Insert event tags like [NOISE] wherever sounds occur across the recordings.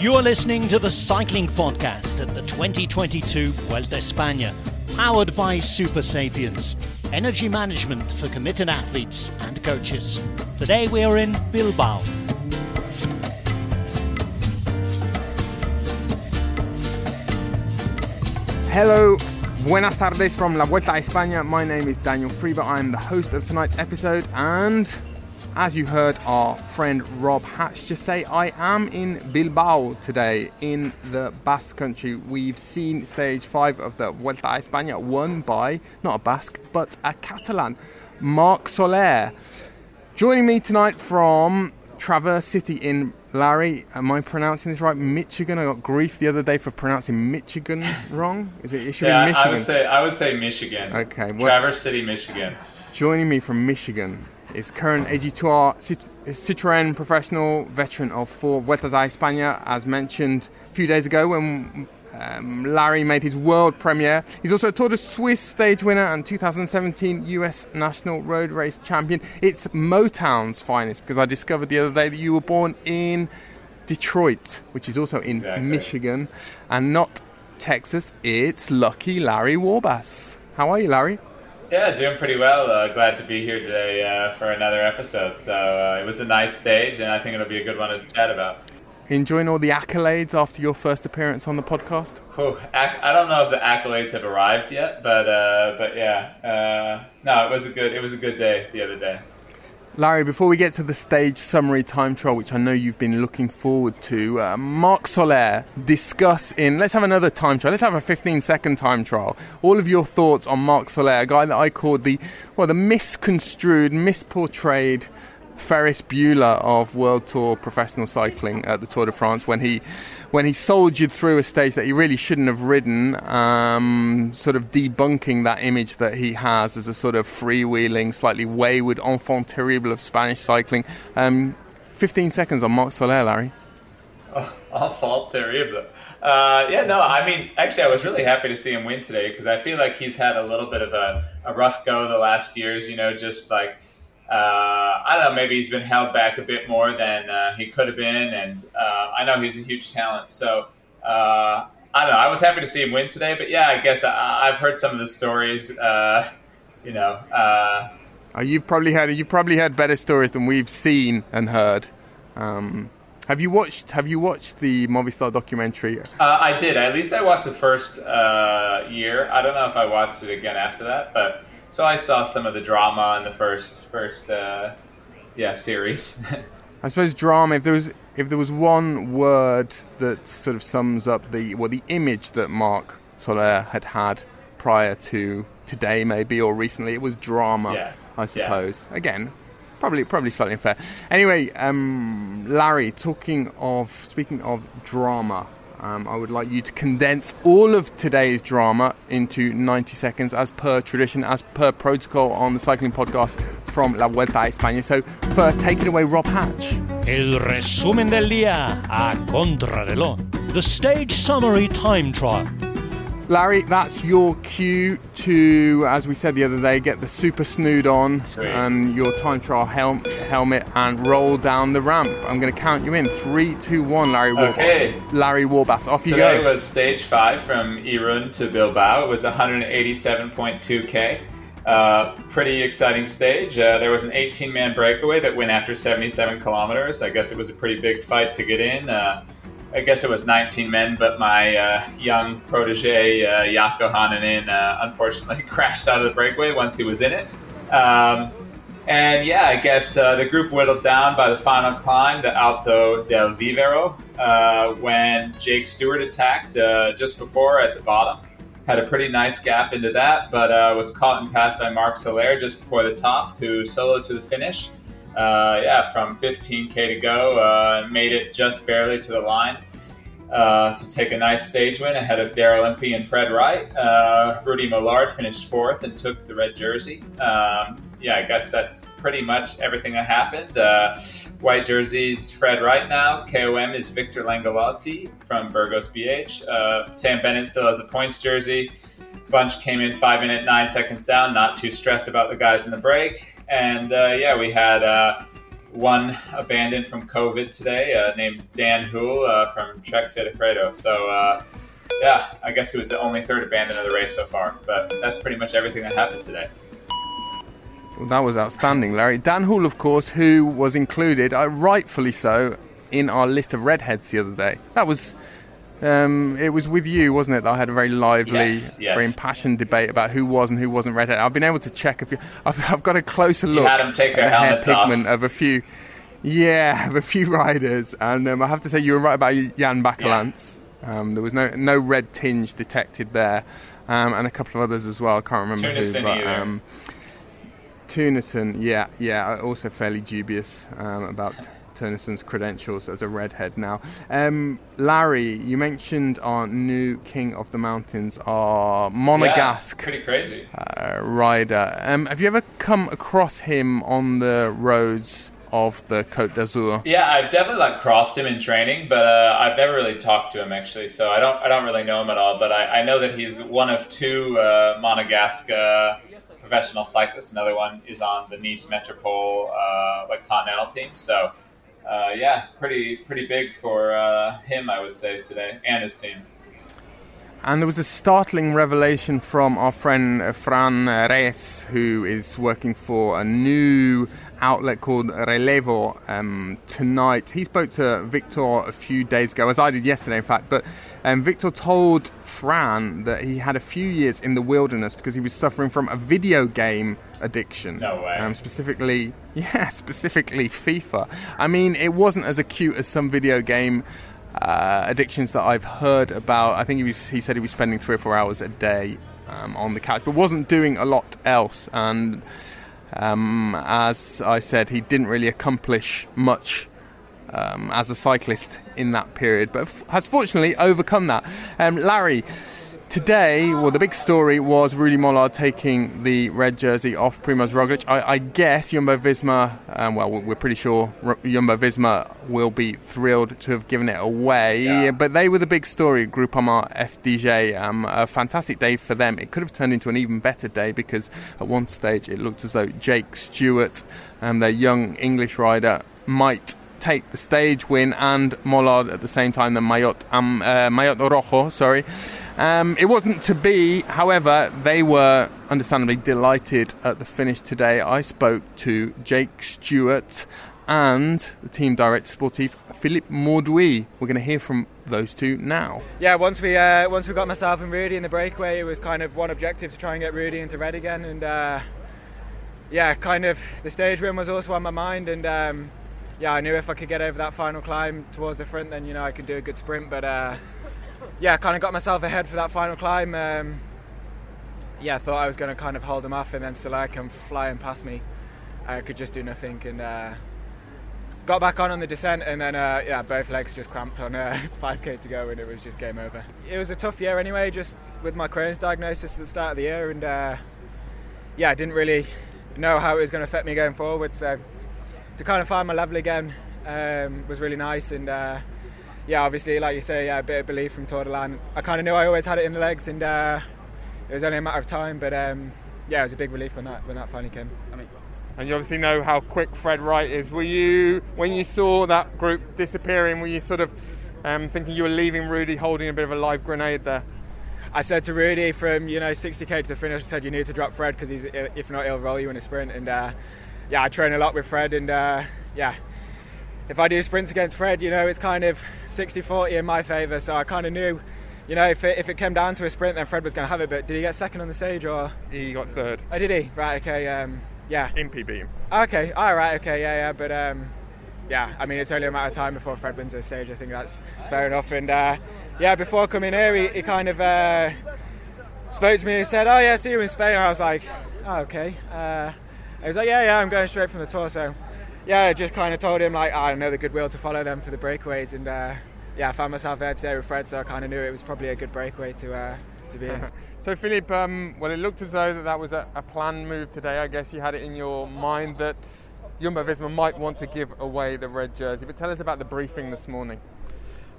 You are listening to the Cycling Podcast at the 2022 Vuelta España, powered by Supersapiens, energy management for committed athletes and coaches. Today we are in Bilbao. Hello, buenas tardes from La Vuelta a España. My name is Daniel Friebe. I am the host of tonight's episode, and as you heard our friend Rob Hatch just say, I am in Bilbao today in the Basque country. We've seen stage five of the Vuelta a España, won by not a Basque but a Catalan, Marc Soler. Joining me tonight from Traverse City in Larry, am I pronouncing this right? Michigan. I got grief the other day for pronouncing Michigan [LAUGHS] wrong. Is it? It should yeah, be Michigan. I would say I would say Michigan. Okay, well- Traverse City, Michigan. Joining me from Michigan is current AG2R Cit- Citroën professional veteran of four Vueltas a España, as mentioned a few days ago when um, Larry made his world premiere. He's also a Tour de Suisse stage winner and 2017 US National Road Race champion. It's Motown's finest because I discovered the other day that you were born in Detroit, which is also in Exactly. Michigan, and not Texas. It's lucky Larry Warbasse. How are you, Larry? Yeah, doing pretty well. Uh, glad to be here today uh, for another episode. So uh, it was a nice stage, and I think it'll be a good one to chat about. Enjoying all the accolades after your first appearance on the podcast? Whew, ac- I don't know if the accolades have arrived yet, but uh, but yeah, uh, no, it was a good it was a good day the other day. Larry, before we get to the stage summary time trial, which I know you've been looking forward to, uh, Marc Soler, discuss in. Let's have another time trial. Let's have a 15 second time trial. All of your thoughts on Marc Soler, a guy that I called the well, the misconstrued, misportrayed Ferris Bueller of World Tour professional cycling at the Tour de France when he when he soldiered through a stage that he really shouldn't have ridden, um, sort of debunking that image that he has as a sort of freewheeling, slightly wayward enfant terrible of Spanish cycling. Um, 15 seconds on Marc Soler, Larry. [LAUGHS] All fault terrible. Uh, yeah, no, I mean, actually, I was really happy to see him win today because I feel like he's had a little bit of a, a rough go the last years. You know, just like uh, I don't know, maybe he's been held back a bit more than uh, he could have been, and uh, I know he's a huge talent. So uh, I don't know. I was happy to see him win today, but yeah, I guess I, I've heard some of the stories. Uh, you know, uh, you've probably had you've probably had better stories than we've seen and heard. Um, have you watched Have you watched the Movistar documentary? Uh, I did. At least I watched the first uh, year. I don't know if I watched it again after that, but so I saw some of the drama in the first first uh, yeah series. [LAUGHS] I suppose drama. If there was if there was one word that sort of sums up the well the image that Marc Soler had had prior to today, maybe or recently, it was drama. Yeah. I suppose. Again, probably probably slightly unfair. Anyway, um, Larry, talking of speaking of drama. Um, I would like you to condense all of today's drama into 90 seconds as per tradition, as per protocol on the cycling podcast from La Vuelta a España. So, first, take it away, Rob Hatch. El resumen del día a contrarreloj. The stage summary time trial. Larry, that's your cue to, as we said the other day, get the super snood on Sweet. and your time trial hel- helmet and roll down the ramp. I'm going to count you in. Three, two, one, Larry Warbasse. Okay. Larry Warbasse, off you Today go. was stage five from Irun to Bilbao. It was 187.2k. Uh, pretty exciting stage. Uh, there was an 18 man breakaway that went after 77 kilometers. I guess it was a pretty big fight to get in. Uh, I guess it was 19 men, but my uh, young protege, uh, Jaakko Hänninen, uh, unfortunately [LAUGHS] crashed out of the breakaway once he was in it. Um, and yeah, I guess uh, the group whittled down by the final climb to Alto del Vivero uh, when Jake Stewart attacked uh, just before at the bottom. Had a pretty nice gap into that, but uh, was caught and passed by Marc Soler just before the top, who soloed to the finish. Uh, yeah, from 15k to go, uh, made it just barely to the line uh, to take a nice stage win ahead of Daryl Impey and Fred Wright. Uh, Rudy Molard finished fourth and took the red jersey. Um, yeah, I guess that's pretty much everything that happened. Uh, white jerseys, Fred Wright now. KOM is Victor Langellotti from Burgos BH. Uh, Sam Bennett still has a points jersey. Bunch came in five minute, nine seconds down, not too stressed about the guys in the break. And uh, yeah, we had uh, one abandoned from COVID today, uh, named Daan Hoole uh, from Trek Segafredo. So, uh, yeah, I guess he was the only third abandoned of the race so far. But that's pretty much everything that happened today. Well, that was outstanding, Larry. Daan Hoole, of course, who was included, uh, rightfully so, in our list of redheads the other day. That was. Um, it was with you, wasn't it? That I had a very lively, Yes, yes. very impassioned debate about who was and who wasn't redhead. I've been able to check a few. I've, I've got a closer look had 'em take at the hair off. pigment of a few. Yeah, of a few riders, and um, I have to say you were right about Jan Bakelants. Um, there was no no red tinge detected there, um, and a couple of others as well. I can't remember Tunison who, but um, Tunison, yeah, yeah, also fairly dubious um, about Tunison's credentials as a redhead now. Um, Larry, you mentioned our new king of the mountains, our Monegasque Yeah, pretty crazy. uh, rider. Um, have you ever come across him on the roads of the Côte d'Azur? Yeah, I've definitely like crossed him in training, but uh, I've never really talked to him actually. So I don't, I don't really know him at all. But I, I know that he's one of two uh, Monegasque uh, professional cyclists. Another one is on the Nice Metropole uh, like continental team. So yeah, pretty, pretty big for uh, him, I would say today, and his team. And there was a startling revelation from our friend uh, Fran Reyes, who is working for a new outlet called Relevo um, tonight. He spoke to Victor a few days ago, as I did yesterday, in fact. But um, Victor told Fran that he had a few years in the wilderness because he was suffering from a video game addiction. No way. Um, specifically, [LAUGHS] yeah, specifically FIFA. I mean, it wasn't as acute as some video game uh, addictions that I've heard about. I think he was he said he was spending three or four hours a day um, on the couch, but wasn't doing a lot else. And um, as I said, he didn't really accomplish much. Um, as a cyclist in that period, but f- has fortunately overcome that. Um, Larry, today, well, the big story was Rudy Molard taking the red jersey off Primoz Roglic. I, I guess Jumbo Visma, um, well, we're pretty sure Jumbo Visma will be thrilled to have given it away. Yeah. But they were the big story, Groupama FDJ. Um, a fantastic day for them. It could have turned into an even better day because at one stage it looked as though Jake Stewart, um, their young English rider, might take the stage win and Molard at the same time the maillot, um, uh, maillot Rojo, sorry. Um, it wasn't to be, however, they were understandably delighted at the finish today. I spoke to Jake Stewart and the team director sportif Philippe Mauduit. We're going to hear from those two now. yeah, once we uh, once we got myself and Rudy in the breakaway, it was kind of one objective to try and get Rudy into red again, and uh, yeah, kind of the stage win was also on my mind, and um, yeah, I knew if I could get over that final climb towards the front, then you know I could do a good sprint, but uh, yeah, I kind of got myself ahead for that final climb. Um, yeah, thought I was going to kind of hold him off, and then Soler come flying past me. I could just do nothing, and uh, got back on on the descent, and then uh, yeah, both legs just cramped on uh, [LAUGHS] 5k to go, and it was just game over. It was a tough year anyway, just with my Crohn's diagnosis at the start of the year, and uh, yeah, I didn't really know how it was going to affect me going forward. So to kind of find my level again um, was really nice, and uh, yeah, obviously, like you say, yeah, a bit of belief from Tour de l'Ain. I kind of knew I always had it in the legs, and uh, it was only a matter of time. But um, yeah, it was a big relief when that when that finally came. I mean, And you obviously know how quick Fred Wright is. Were you, when you saw that group disappearing, were you sort of um, thinking you were leaving Rudy holding a bit of a live grenade there? I said to Rudy from you know 60k to the finish, I said you need to drop Fred because he's if not he'll roll you in a sprint. And uh, yeah, I train a lot with Fred, and uh, yeah, if I do sprints against Fred, you know it's kind of 60-40 in my favour. So I kind of knew, you know, if it, if it came down to a sprint, then Fred was going to have it. But did he get second on the stage or? He got third Oh, did he? Right. Okay. Um, yeah. Impey. Okay. All right. Okay. Yeah. Yeah. But um, yeah. I mean, it's only a matter of time before Fred wins the stage. I think that's, that's fair enough. And uh, yeah, before coming here, he, he kind of uh, spoke to me and said, "Oh yeah, see you in Spain." And I was like, "Oh, okay." Uh, he was like, "Yeah, yeah, I'm going straight from the tour." So yeah, I just kind of told him like, I know the goodwill to follow them for the breakaways, and uh, yeah, I found myself there today with Fred, so I kind of knew it was probably a good breakaway to uh, to be in. [LAUGHS] So, Philippe, um, well, it looked as though that, that was a, a planned move today. I guess you had it in your mind that Jumbo Visma might want to give away the red jersey. But tell us about the briefing this morning.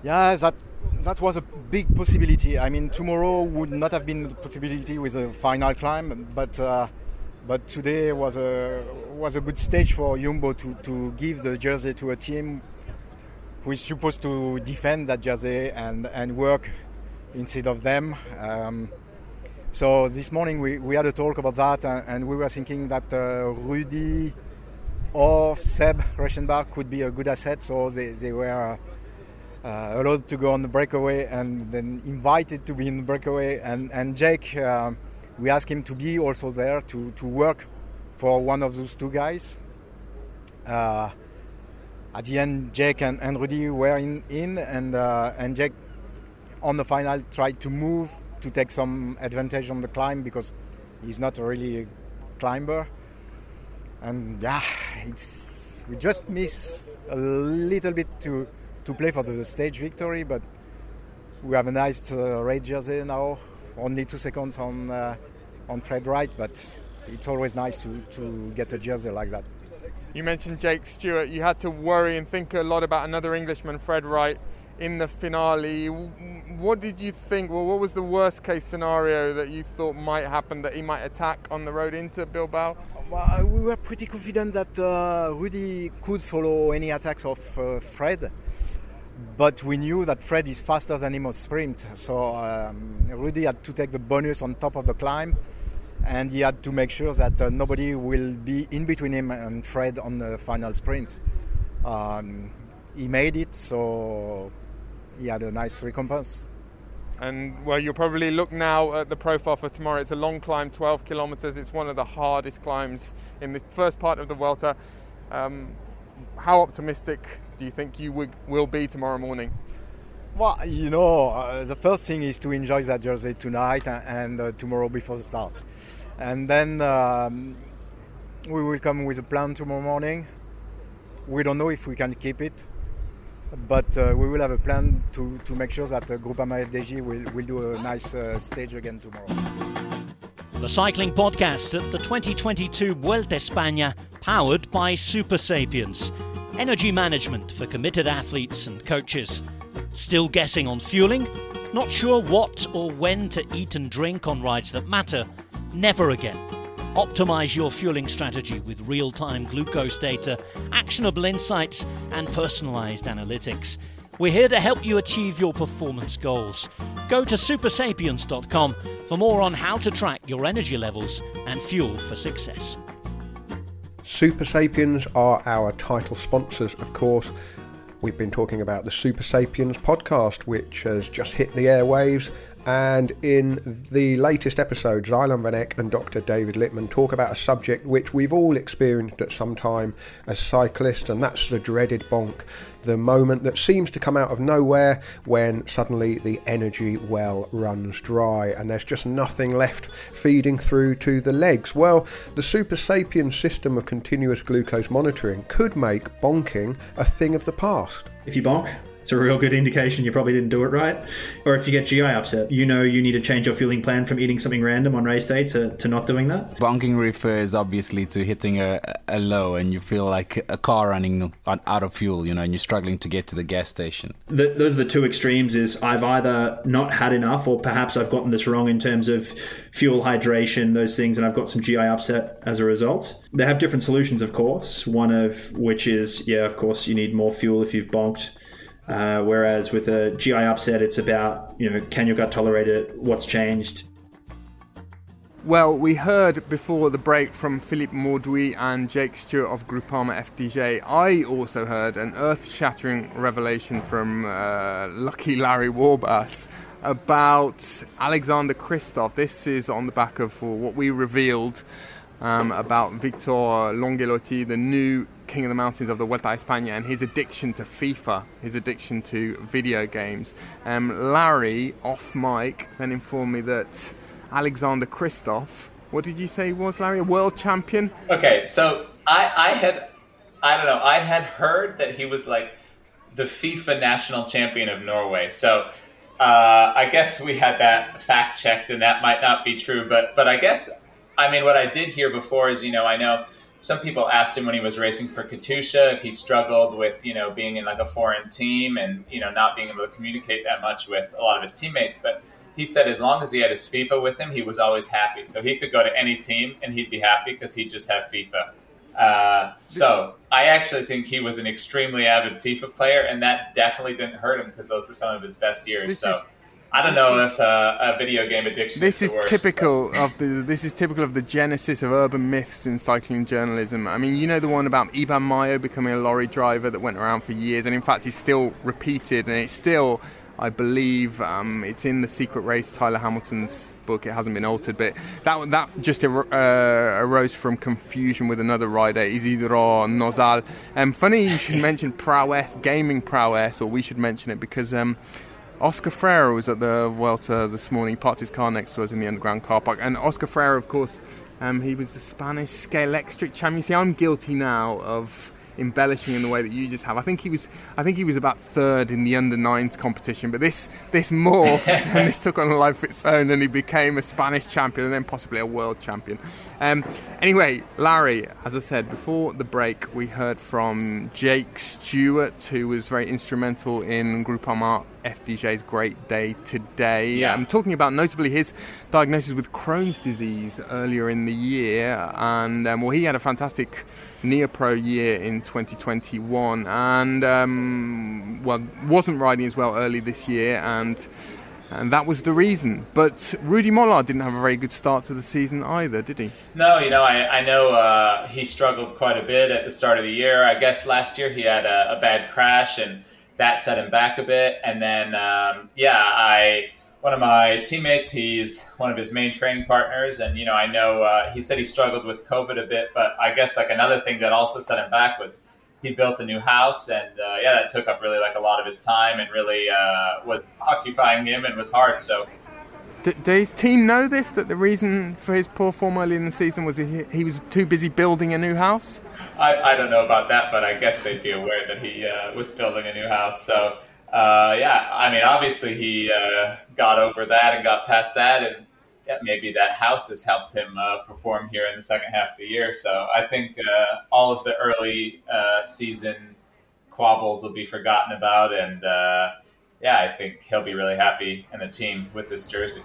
Yeah, that that was a big possibility. I mean, tomorrow would not have been a possibility with a final climb, but uh, but today was a was a good stage for Jumbo to, to give the jersey to a team who is supposed to defend that jersey and, and work instead of them. Um, so this morning we, we had a talk about that, and, and we were thinking that uh, Rudy or Seb Reichenbach could be a good asset. So they, they were uh, allowed to go on the breakaway and then invited to be in the breakaway. And, and Jake, uh, we asked him to be also there to, to work for one of those two guys. Uh, at the end, Jake and, and Rudy were in, in and, uh, and Jake on the final tried to move to take some advantage on the climb because he's not really a climber. And yeah, it's we just miss a little bit to to play for the stage victory, but we have a nice uh, red jersey now. Only two seconds on uh, on Fred Wright, but it's always nice to, to get a jersey like that. You mentioned Jake Stewart. You had to worry and think a lot about another Englishman, Fred Wright, in the finale. What did you think? Well, what was the worst case scenario that you thought might happen that he might attack on the road into Bilbao? Well, we were pretty confident that uh, Rudy could follow any attacks of uh, Fred, but we knew that Fred is faster than him on sprint. So um, Rudy had to take the bonus on top of the climb, and he had to make sure that uh, nobody will be in between him and Fred on the final sprint. Um, he made it, so he had a nice recompense. And well, you'll probably look now at the profile for tomorrow. It's a long climb, 12 kilometers. It's one of the hardest climbs in the first part of the Vuelta. Um, how optimistic do you think you would, will be tomorrow morning? Well, you know, uh, the first thing is to enjoy that jersey tonight and, and uh, tomorrow before the start. And then um, we will come with a plan tomorrow morning. We don't know if we can keep it but uh, we will have a plan to, to make sure that uh, Groupama FDJ will, will do a nice uh, stage again tomorrow. The Cycling Podcast at the 2022 Vuelta España, powered by Supersapiens. Energy management for committed athletes and coaches. Still guessing on fueling? Not sure what or when to eat and drink on rides that matter? Never again. Optimize your fueling strategy with real time glucose data, actionable insights, and personalized analytics. We're here to help you achieve your performance goals. Go to supersapiens.com for more on how to track your energy levels and fuel for success. Supersapiens are our title sponsors, of course. We've been talking about the Supersapiens podcast, which has just hit the airwaves and in the latest episode, Zylan Van and Dr. David Littman talk about a subject which we've all experienced at some time as cyclists, and that's the dreaded bonk. The moment that seems to come out of nowhere when suddenly the energy well runs dry and there's just nothing left feeding through to the legs. Well, the Super Sapien system of continuous glucose monitoring could make bonking a thing of the past. If you bonk, it's a real good indication you probably didn't do it right. Or if you get GI upset, you know you need to change your fueling plan from eating something random on race day to, to not doing that. Bonking refers obviously to hitting a, a low and you feel like a car running out of fuel, you know, and you're struggling to get to the gas station. The, those are the two extremes is I've either not had enough or perhaps I've gotten this wrong in terms of fuel hydration, those things, and I've got some GI upset as a result. They have different solutions, of course, one of which is, yeah, of course, you need more fuel if you've bonked uh, whereas with a GI upset, it's about, you know, can your gut tolerate it? What's changed? Well, we heard before the break from Philippe Mauduit and Jake Stewart of Groupama FDJ. I also heard an earth shattering revelation from uh, Lucky Larry Warbasse about Alexander Kristoff. This is on the back of what we revealed um, about Victor Langellotti, the new king of the mountains of the Vuelta a España, and his addiction to FIFA, his addiction to video games. Um, Larry, off mic, then informed me that Alexander Kristoff, what did you say was, Larry? A world champion? Okay, so I, I had, I don't know, I had heard that he was like the FIFA national champion of Norway. So uh, I guess we had that fact checked, and that might not be true. But but I guess I mean, what I did hear before is, you know, I know some people asked him when he was racing for Katusha if he struggled with you know being in like a foreign team and you know not being able to communicate that much with a lot of his teammates, but he said as long as he had his FIFA with him, he was always happy. So he could go to any team and he'd be happy because he'd just have FIFA. Uh, so I actually think he was an extremely avid FIFA player, and that definitely didn't hurt him because those were some of his best years. This so. Is, I don't know if uh, a video game addiction. This is, is typical of the. This is typical of the genesis of urban myths in cycling journalism. I mean, you know the one about Iban Mayo becoming a lorry driver that went around for years, and in fact, he's still repeated, and it's still, I believe, um, it's in the Secret Race, Tyler Hamilton's book. It hasn't been altered, but that that just uh, arose from confusion with another rider, Isidro Nozal. Um, funny you should [LAUGHS] mention prowess, gaming prowess, or we should mention it because. Um, Oscar Freire was at the Vuelta this morning. He parked his car next to us in the underground car park. And Oscar Freire, of course, um, he was the Spanish Scalextric champion. You see, I'm guilty now of embellishing in the way that you just have. I think he was I think he was about third in the under nines competition, but this this morphed [LAUGHS] [LAUGHS] and this took on a life of its own, and he became a Spanish champion and then possibly a world champion. Um, anyway, Larry, as I said before the break, we heard from Jake Stewart, who was very instrumental in Group Groupama FDJ's great day today. Yeah. I'm talking about notably his diagnosis with Crohn's disease earlier in the year, and um, well, he had a fantastic Neopro year in 2021, and um, well, wasn't riding as well early this year, and and that was the reason. But Rudy Molard didn't have a very good start to the season either, did he? No, you know, I, I know uh, he struggled quite a bit at the start of the year. I guess last year he had a, a bad crash and that set him back a bit. And then, um, yeah, I one of my teammates, he's one of his main training partners, and you know, I know uh, he said he struggled with COVID a bit, but I guess like another thing that also set him back was he built a new house, and uh, yeah, that took up really like a lot of his time and really uh, was occupying him and was hard. So D- do his team know this? That the reason for his poor form early in the season was he, he was too busy building a new house? I, I don't know about that, but I guess they'd be aware that he uh, was building a new house. So, uh, yeah, I mean, obviously he uh, got over that and got past that, and yeah, maybe that house has helped him uh, perform here in the second half of the year. So I think uh, all of the early uh, season quabbles will be forgotten about, and yeah, I think he'll be really happy in the team with this jersey.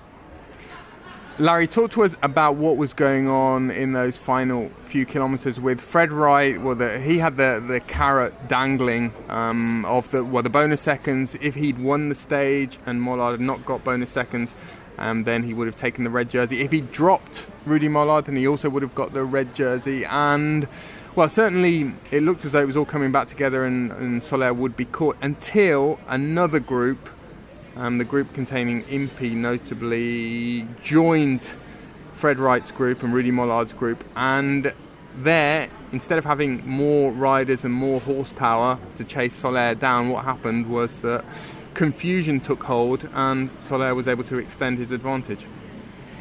Larry, talk to us about what was going on in those final few kilometres with Fred Wright. Well, the, he had the, the carrot dangling um, of the well the bonus seconds. If he'd won the stage and Molard had not got bonus seconds, um, then he would have taken the red jersey. If he dropped Rudy Molard, then he also would have got the red jersey. And well, certainly it looked as though it was all coming back together and, and Soler would be caught until another group, um, the group containing Impey notably, joined Fred Wright's group and Rudy Molard's group. And there, instead of having more riders and more horsepower to chase Soler down, what happened was that confusion took hold and Soler was able to extend his advantage.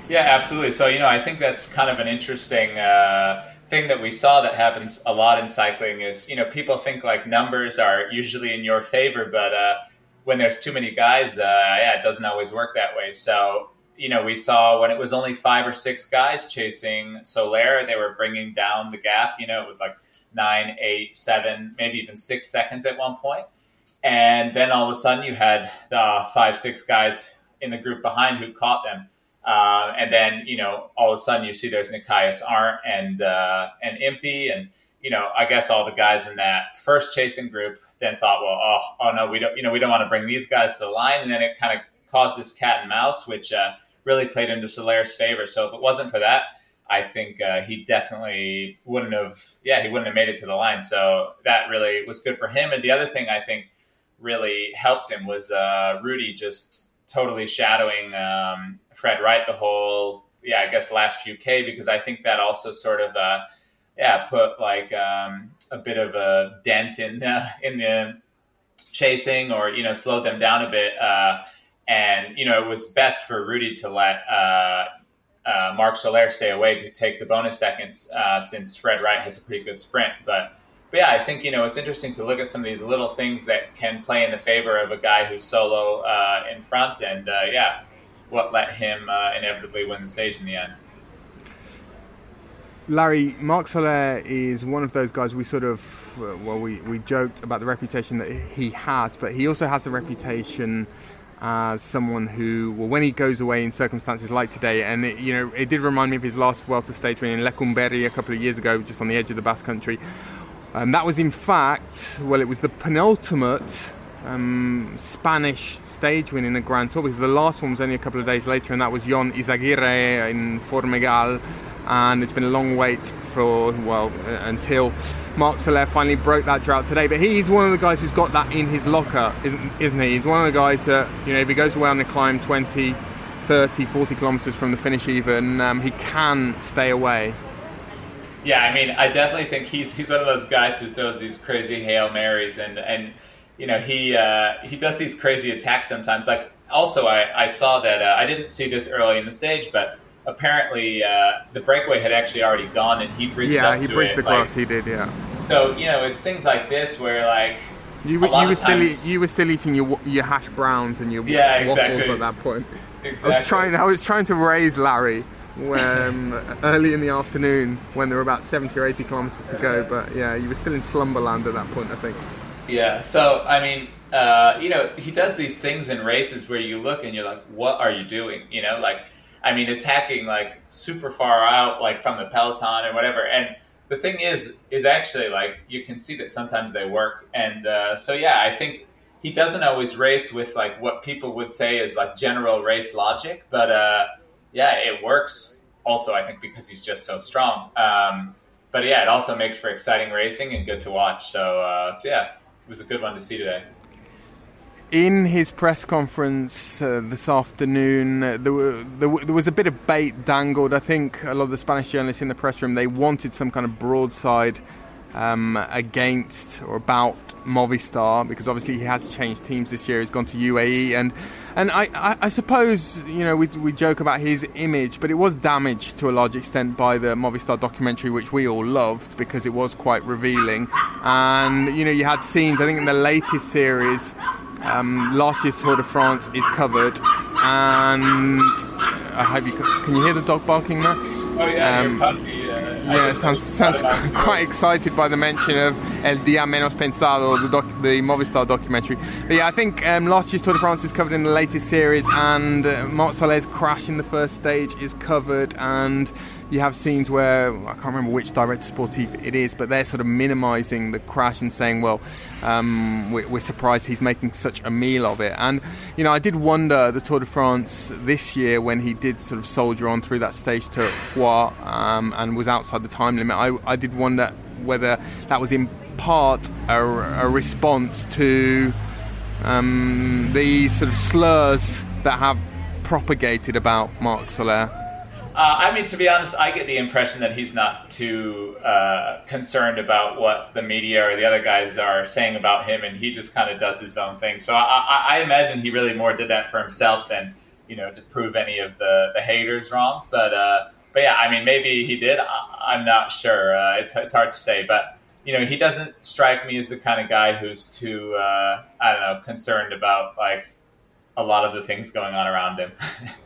Yeah, absolutely. So, you know, I think that's kind of an interesting. Uh, thing that we saw that happens a lot in cycling is you know people think like numbers are usually in your favor, but uh, when there's too many guys, uh, yeah, it doesn't always work that way. So you know we saw when it was only five or six guys chasing Soler, they were bringing down the gap. You know it was like nine, eight, seven, maybe even six seconds at one point. And then all of a sudden, you had the five, six guys in the group behind who caught them. Uh, and then you know all of a sudden you see there's Nikias Arndt and uh, and Impey and you know I guess all the guys in that first chasing group then thought well oh oh no we don't you know we don't want to bring these guys to the line. And then it kind of caused this cat and mouse which uh, really played into Soler's favor. So if it wasn't for that I think uh, he definitely wouldn't have yeah he wouldn't have made it to the line. So that really was good for him. And the other thing I think really helped him was uh, Rudy just totally shadowing. Um, Fred Wright the whole yeah I guess last few K because I think that also sort of uh, yeah put like um, a bit of a dent in the, in the chasing or you know slowed them down a bit uh, and you know it was best for Rudy to let uh, uh, Marc Soler stay away to take the bonus seconds uh, since Fred Wright has a pretty good sprint but but yeah, I think you know it's interesting to look at some of these little things that can play in the favor of a guy who's solo uh, in front, and uh, yeah, what let him inevitably win the stage in the end. Larry, Marc Soler is one of those guys we sort of, uh, well, we, we joked about the reputation that he has, but he also has the reputation as someone who, well, when he goes away in circumstances like today, and it, you know, it did remind me of his last Vuelta stage win in Lecumberri a couple of years ago, just on the edge of the Basque Country. Um, that was, in fact, well, it was the penultimate um, Spanish stage win in the Grand Tour because the last one was only a couple of days later, and that was Ion Izagirre in Formigal and it's been a long wait for well uh, until Marc Soler finally broke that drought today. But he's one of the guys who's got that in his locker, isn't, isn't he? He's one of the guys that you know if he goes away on the climb 20, 30, 40 kilometres from the finish, even um, he can stay away. Yeah, I mean, I definitely think he's he's one of those guys who throws these crazy hail marys, and and you know he uh, he does these crazy attacks sometimes. Like also, I I saw that uh, I didn't see this early in the stage, but apparently uh, the breakaway had actually already gone and he bridged yeah, up he to bridged it. across. Like, he did, yeah. So you know, it's things like this where like you were, you were still times, you were still eating your your hash browns and your Yeah, waffles exactly. at that point. Exactly. I was trying I was trying to raise Larry when [LAUGHS] early in the afternoon when there were about 70 or 80 kilometers to go but yeah you were still in slumberland at that point I think Yeah. So I mean, uh, you know, he does these things in races where you look and you're like, what are you doing? You know, like I mean, attacking like super far out, like from the peloton or whatever. And the thing is, is actually like you can see that sometimes they work. And uh, so yeah, I think he doesn't always race with like what people would say is like general race logic, but uh, yeah, it works. Also, I think because he's just so strong. Um, but yeah, it also makes for exciting racing and good to watch. So, uh, so yeah, was a good one to see today. in his press conference uh, this afternoon, uh, there, were, there, were- there was a bit of bait dangled. I think a lot of the Spanish journalists in the press room they wanted some kind of broadside um, against or about Movistar because obviously he has changed teams this year. He's gone to UAE, and and I, I, I suppose you know we, we joke about his image, but it was damaged to a large extent by the Movistar documentary, which we all loved because it was quite revealing. And you know you had scenes. I think in the latest series. Um, last year's Tour de France is covered, and I hope you can, can you hear the dog barking there? Oh yeah, Um, Yeah, sounds sounds [LAUGHS] quite excited by the mention of El Dia Menos Pensado, the, doc, the Movistar documentary. But yeah, I think um, last year's Tour de France is covered in the latest series, and uh, Soler's crash in the first stage is covered, and you have scenes where I can't remember which director sportif it is, but they're sort of minimising the crash and saying, well, um, we're, we're surprised he's making such a meal of it. And you know, I did wonder the Tour de France this year when he did sort of soldier on through that stage to Foix um, and was outside the time limit. I, I did wonder whether that was in part a, a response to um, the sort of slurs that have propagated about Marc Soler. Uh, I mean, to be honest, I get the impression that he's not too uh, concerned about what the media or the other guys are saying about him, and he just kind of does his own thing. So I, I, imagine he really more did that for himself than you know to prove any of the, the haters wrong. But uh, but yeah, I mean, maybe he did. I, I'm not sure. Uh, it's it's hard to say, but you know, he doesn't strike me as the kind of guy who's too uh, I don't know concerned about like a lot of the things going on around him. [LAUGHS]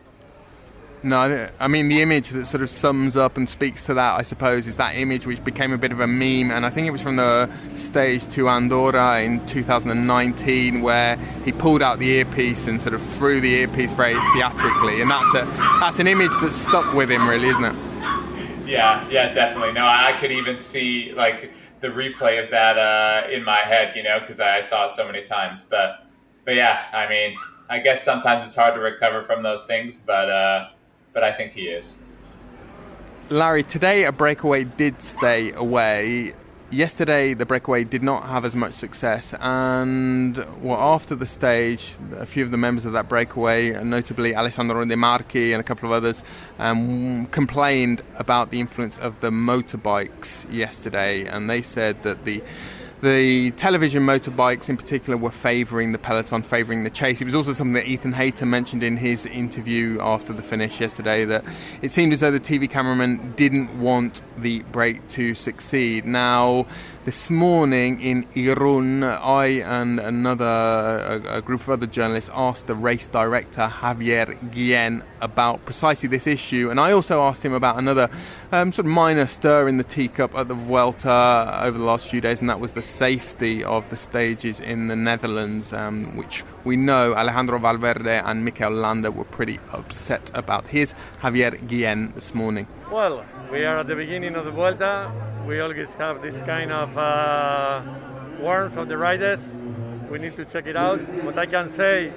No, I- mean the image that sort of sums up and speaks to that, I suppose, is that image which became a bit of a meme, and I think it was from the stage to Andorra in 2019, where he pulled out the earpiece and sort of threw the earpiece very theatrically, and that's a that's an image that stuck with him, really, isn't it? Yeah, yeah, definitely. No, I could even see like the replay of that uh, in my head, you know, because I saw it so many times. But, but yeah, I mean, I guess sometimes it's hard to recover from those things, but, uh, but I think he is. Larry, today a breakaway did stay away. Yesterday, the breakaway did not have as much success, and well, after the stage, a few of the members of that breakaway, notably Alessandro De Marchi and a couple of others, um, complained about the influence of the motorbikes yesterday, and they said that the the television motorbikes in particular were favouring the peloton, favouring the chase. It was also something that Ethan Hayter mentioned in his interview after the finish yesterday that it seemed as though the TV cameraman didn't want the break to succeed. Now, this morning in Irun, I and another a, a, group of other journalists asked the race director Javier Guillen about precisely this issue, and I also asked him about another um, sort of minor stir in the teacup at the Vuelta over the last few days, and that was the safety of the stages in the Netherlands, um, which we know Alejandro Valverde and Mikel Landa were pretty upset about. Here's Javier Guillen this morning. Well, we are at the beginning of the Vuelta. We always have this kind of uh, warmth of the riders. We need to check it out. What I can say,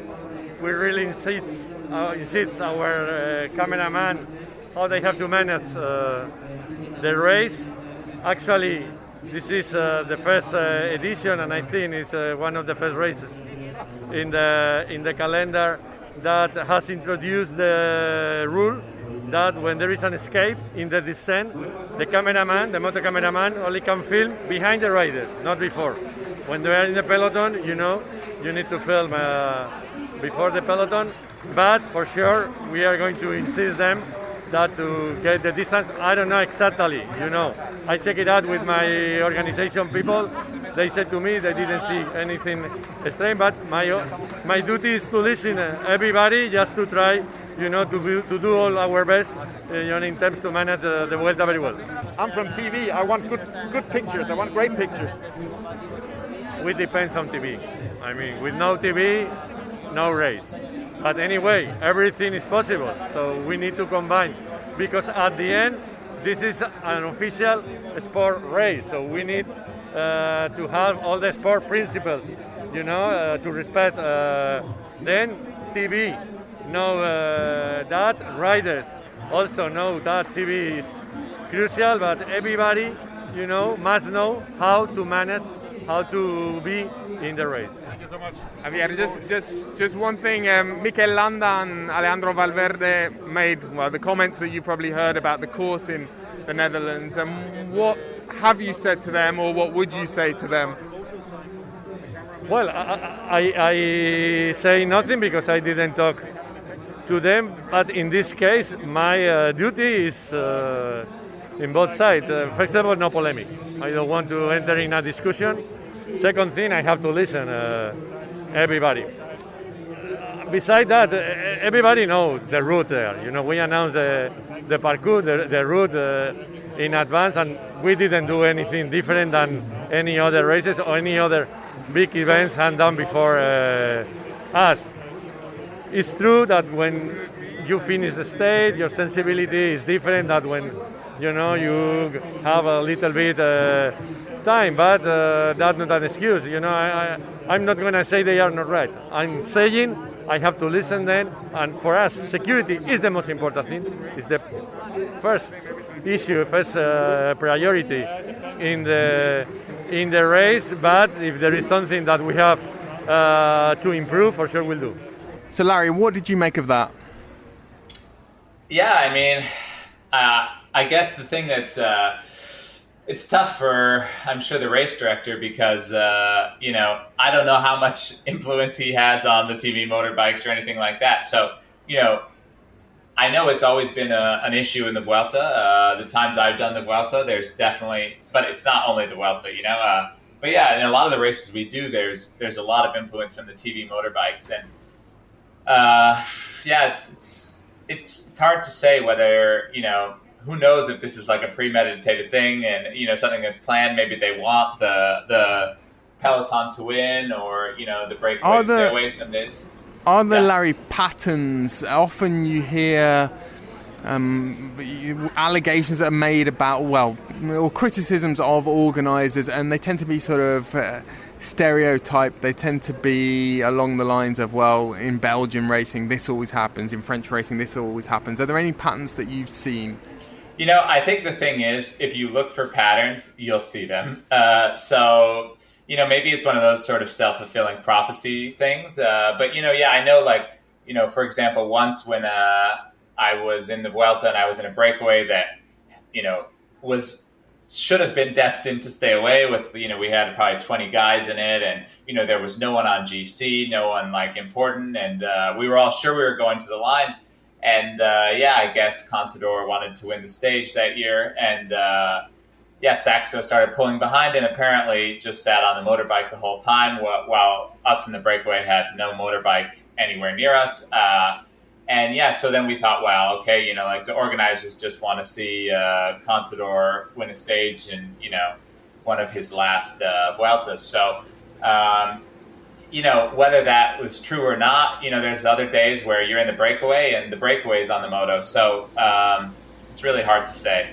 we really insist, uh, insist our uh, cameraman how they have to manage uh, the race. Actually, this is uh, the first uh, edition, and I think it's one of the first races in the in the calendar that has introduced the rule that when there is an escape in the descent, the cameraman, the motor cameraman, only can film behind the rider, not before. When they are in the peloton, you know, you need to film uh, before the peloton. But for sure, we are going to insist them that to get the distance. I don't know exactly, you know. I check it out with my organization people. They said to me they didn't see anything strange, but my my duty is to listen everybody just to try you know, to, be, to do all our best, uh, you know, in terms to manage uh, the Vuelta very well. I'm from TV. I want good, good pictures. I want great pictures. We depend on TV. I mean, with no TV, no race. But anyway, everything is possible. So we need to combine because at the end, this is an official sport race. So we need uh, to have all the sport principles, you know, uh, to respect. Uh, then TV, know uh, that. Riders also know that TV is crucial, but everybody, you know, must know how to manage, how to be in the race. Thank you so much. Javier, just, just, just one thing. Um, Mikel Landa and Alejandro Valverde made well the comments that you probably heard about the course in the Netherlands. And um, what have you said to them, or what would you say to them? Well, I, I, I say nothing because I didn't talk to them. But in this case, my uh, duty is uh, in both sides. Uh, first of all, no polemic. I don't want to enter in a discussion. Second thing, I have to listen uh, everybody. Besides that, uh, everybody knows the route there. You know, we announced the, the parcours, the, the route uh, in advance, and we didn't do anything different than any other races or any other big events had done before us. It's true that when you finish the stage, your sensibility is different than when you know you have a little bit uh, time. But uh, that's not an excuse. You know, I, I, am not going to say they are not right. I'm saying I have to listen then. And for us, security is the most important thing. It's the first issue, first uh, priority in the in the race. But if there is something that we have uh, to improve, for sure we'll do. So, Larry, what did you make of that? Yeah, I mean, uh, I guess the thing that's uh, it's tough for I'm sure the race director because uh, you know I don't know how much [LAUGHS] influence he has on the TV motorbikes or anything like that. So you know, I know it's always been a, an issue in the Vuelta. Uh, the times I've done the Vuelta, there's definitely, but it's not only the Vuelta, you know. Uh, but yeah, in a lot of the races we do, there's there's a lot of influence from the TV motorbikes and uh, yeah, it's it's it's it's hard to say whether you know who knows if this is like a premeditated thing and you know something that's planned. Maybe they want the the peloton to win, or you know the breakaway to stay away some days. Are there, yeah. Larry, patterns? Often you hear um, allegations that are made about, well, or criticisms of organisers, and they tend to be sort of uh, stereotype, they tend to be along the lines of, well, in Belgian racing, this always happens, in French racing, this always happens. Are there any patterns that you've seen? You know, I think the thing is, if you look for patterns, you'll see them. Uh, so, you know, maybe it's one of those sort of self fulfilling prophecy things. Uh, but, you know, yeah, I know, like, you know, for example, once when uh, I was in the Vuelta and I was in a breakaway that, you know, was should have been destined to stay away with you know we had probably 20 guys in it and you know there was no one on gc no one like important and uh, we were all sure we were going to the line. And uh, yeah i guess contador wanted to win the stage that year and uh, yeah saxo started pulling behind and apparently just sat on the motorbike the whole time while, while us in the breakaway had no motorbike anywhere near us. Uh, and yeah, so then we thought, well, okay, you know, like the organizers just want to see uh, Contador win a stage in, you know one of his last uh, Vueltas. So, um, you know, whether that was true or not, you know, there's other days where you're in the breakaway and the breakaway is on the moto. So um, it's really hard to say.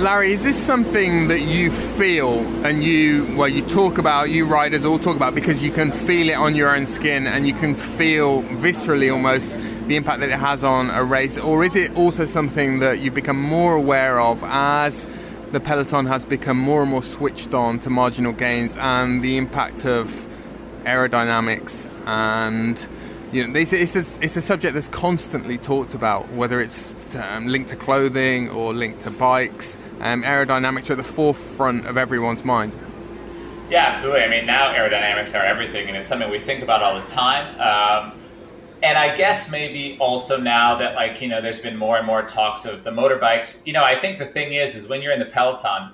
Larry, is this something that you feel and you, well, you talk about, you riders all talk about because you can feel it on your own skin and you can feel viscerally almost the impact that it has on a race? Or is it also something that you've become more aware of as the peloton has become more and more switched on to marginal gains and the impact of aerodynamics and you know, it's, a, it's a subject that's constantly talked about, whether it's um, linked to clothing or linked to bikes um, aerodynamics are at the forefront of everyone's mind. Yeah, absolutely. I mean, now aerodynamics are everything, and it's something we think about all the time. Um, and I guess maybe also now that like you know, there's been more and more talks of the motorbikes. You know, I think the thing is, is when you're in the peloton,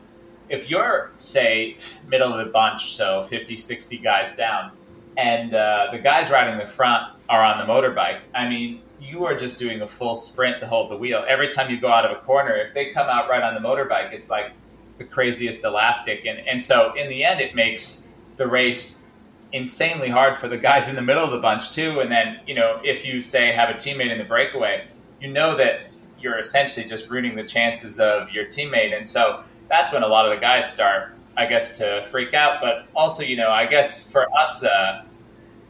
if you're say middle of the bunch, so 50, 60 guys down, and uh, the guys riding the front are on the motorbike. I mean, you are just doing a full sprint to hold the wheel. Every time you go out of a corner, if they come out right on the motorbike, it's like the craziest elastic. And, and so in the end, it makes the race insanely hard for the guys in the middle of the bunch, too. And then, you know, if you say have a teammate in the breakaway, you know that you're essentially just ruining the chances of your teammate. And so that's when a lot of the guys start, I guess, to freak out. But also, you know, I guess for us, uh,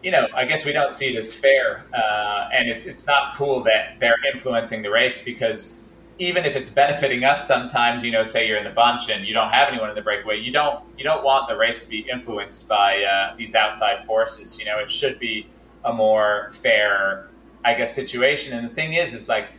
you know, I guess we don't see it as fair, uh, and it's it's not cool that they're influencing the race because even if it's benefiting us sometimes, you know, say you're in the bunch and you don't have anyone in the breakaway, you don't you don't want the race to be influenced by uh, these outside forces. You know, it should be a more fair, I guess, situation. And the thing is, is like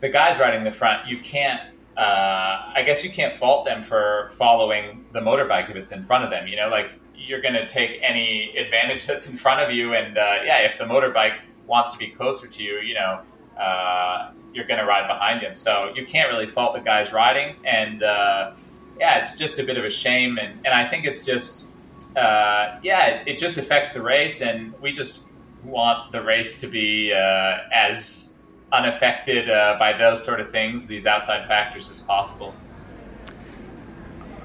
the guys riding the front, you can't. Uh, I guess you can't fault them for following the motorbike if it's in front of them. You know, like you're going to take any advantage that's in front of you. And uh, yeah, if the motorbike wants to be closer to you, you know, uh, you're going to ride behind him. So you can't really fault the guys riding. And uh, yeah, it's just a bit of a shame. And, and I think it's just, uh, yeah, it, it, just affects the race. And we just want the race to be uh, as unaffected uh, by those sort of things, these outside factors, as possible.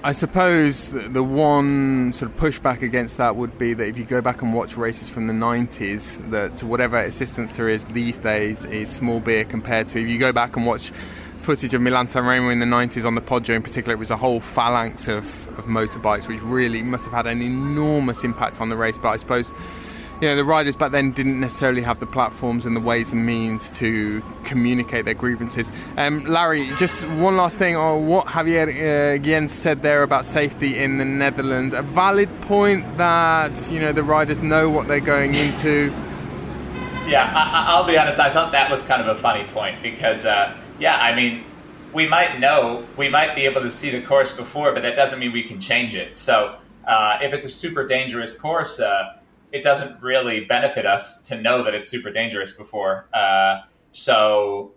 I suppose the one sort of pushback against that would be that if you go back and watch races from the 90s, that whatever assistance there is these days is small beer compared to if you go back and watch footage of Milan San Remo in the 90s on the Poggio in particular, it was a whole phalanx of, of motorbikes, which really must have had an enormous impact on the race. But I suppose you know, the riders back then didn't necessarily have the platforms and the ways and means to communicate their grievances. Um, Larry, just one last thing on what Javier uh, said there about safety in the Netherlands. A valid point that, you know, the riders know what they're going into. Yeah, I, will be honest, I thought that was kind of a funny point because, uh, yeah, I mean, we might know, we might be able to see the course before, but that doesn't mean we can change it. So uh, if it's a super dangerous course, uh, it doesn't really benefit us to know that it's super dangerous before. Uh, so,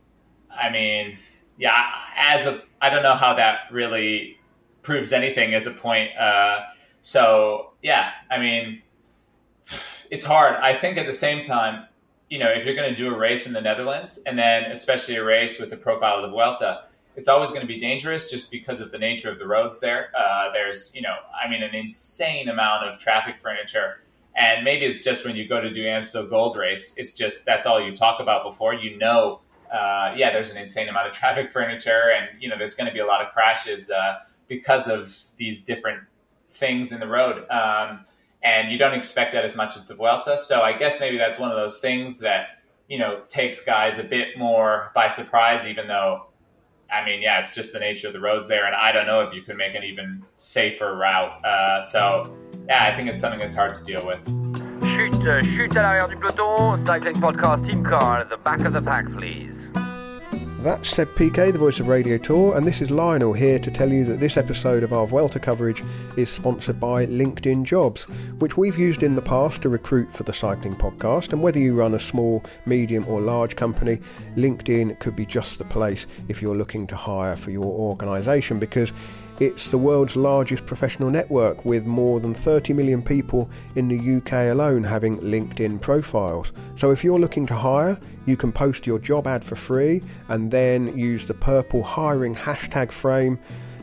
I mean, yeah, as a, I don't know how that really proves anything as a point. Uh, so, yeah, I mean, it's hard. I think at the same time, you know, if you're going to do a race in the Netherlands and then especially a race with the profile of the Vuelta, it's always going to be dangerous just because of the nature of the roads there. Uh, there's, you know, I mean, an insane amount of traffic furniture and maybe it's just when you go to do Amstel Gold Race, it's just that's all you talk about before. You know, uh, yeah, there's an insane amount of [LAUGHS] traffic furniture, and you know, there's going to be a lot of crashes uh, because of these different things in the road. Um, and you don't expect that as much as the Vuelta. So I guess maybe that's one of those things that you know takes guys a bit more by surprise, even though. I mean, yeah, it's just the nature of the roads there, and I don't know if you could make an even safer route. Uh, so, yeah, I think it's something that's hard to deal with. Shoot, Chute, chute à l'arrière du peloton. Cycling Podcast Team Car at the back of the pack, please. That's Seb Piquet, the voice of Radio Tour, and this is Lionel here to tell you that this episode of our Vuelta coverage is sponsored by LinkedIn Jobs, which we've used in the past to recruit for the Cycling Podcast. And whether you run a small, medium, or large company, LinkedIn could be just the place if you're looking to hire for your organisation because it's the world's largest professional network with more than 30 million people in the UK alone having LinkedIn profiles. So if you're looking to hire, you can post your job ad for free and then use the purple hiring hashtag frame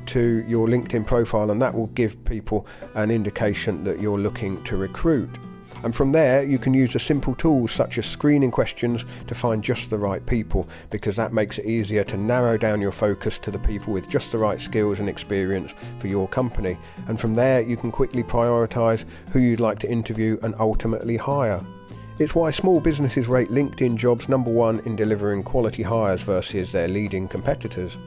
to your LinkedIn profile and that will give people an indication that you're looking to recruit. And from there, you can use the simple tools such as screening questions to find just the right people, because that makes it easier to narrow down your focus to the people with just the right skills and experience for your company. And from there, you can quickly prioritise who you'd like to interview and ultimately hire. It's why small businesses rate LinkedIn jobs number one in delivering quality hires versus their leading competitors.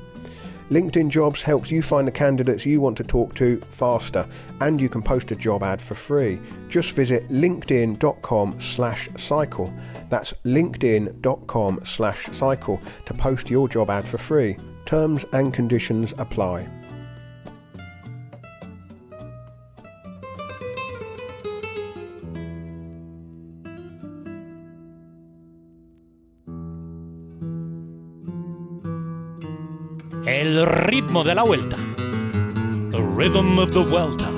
LinkedIn Jobs helps you find the candidates you want to talk to faster and you can post a job ad for free. Just visit linkedin.com slash cycle. That's linkedin.com slash cycle to post your job ad for free. Terms and conditions apply. Ritmo de la vuelta. The rhythm of the Vuelta.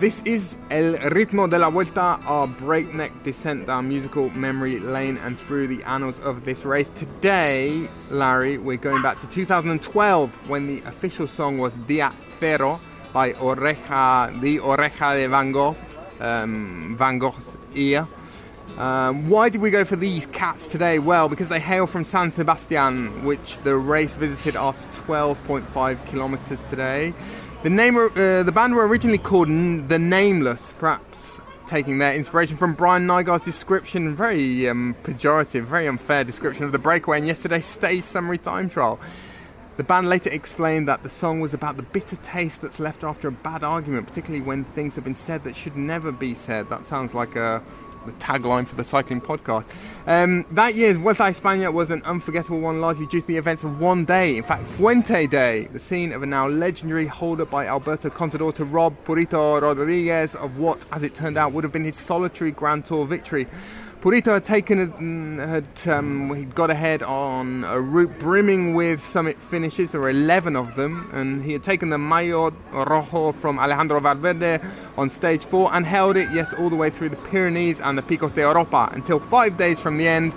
This is El Ritmo de la Vuelta, our breakneck descent down musical memory lane and through the annals of this race. Today, Larry, we're going back to 2012 when the official song was Dia Cero by Oreja, the Oreja de Van Gogh, um, Van Gogh's ear. Um, why did we go for these cats today? Well, because they hail from San Sebastian, which the race visited after 12.5 kilometers today. The name, uh, the band were originally called the Nameless, perhaps taking their inspiration from Brian Nygaard's description, very um, pejorative, very unfair description of the breakaway in yesterday's stage summary time trial. The band later explained that the song was about the bitter taste that's left after a bad argument, particularly when things have been said that should never be said. That sounds like a the tagline for the cycling podcast. Um, that year's Vuelta a España was an unforgettable one, largely due to the events of one day. In fact, Fuente Dé, the scene of a now legendary hold-up by Alberto Contador to rob Purito Rodriguez of what, as it turned out, would have been his solitary Grand Tour victory. Purito had taken had um, he'd got ahead on a route brimming with summit finishes. There were 11 of them, and he had taken the Maillot Rojo from Alejandro Valverde on stage four and held it, yes, all the way through the Pyrenees and the Picos de Europa until five days from the end,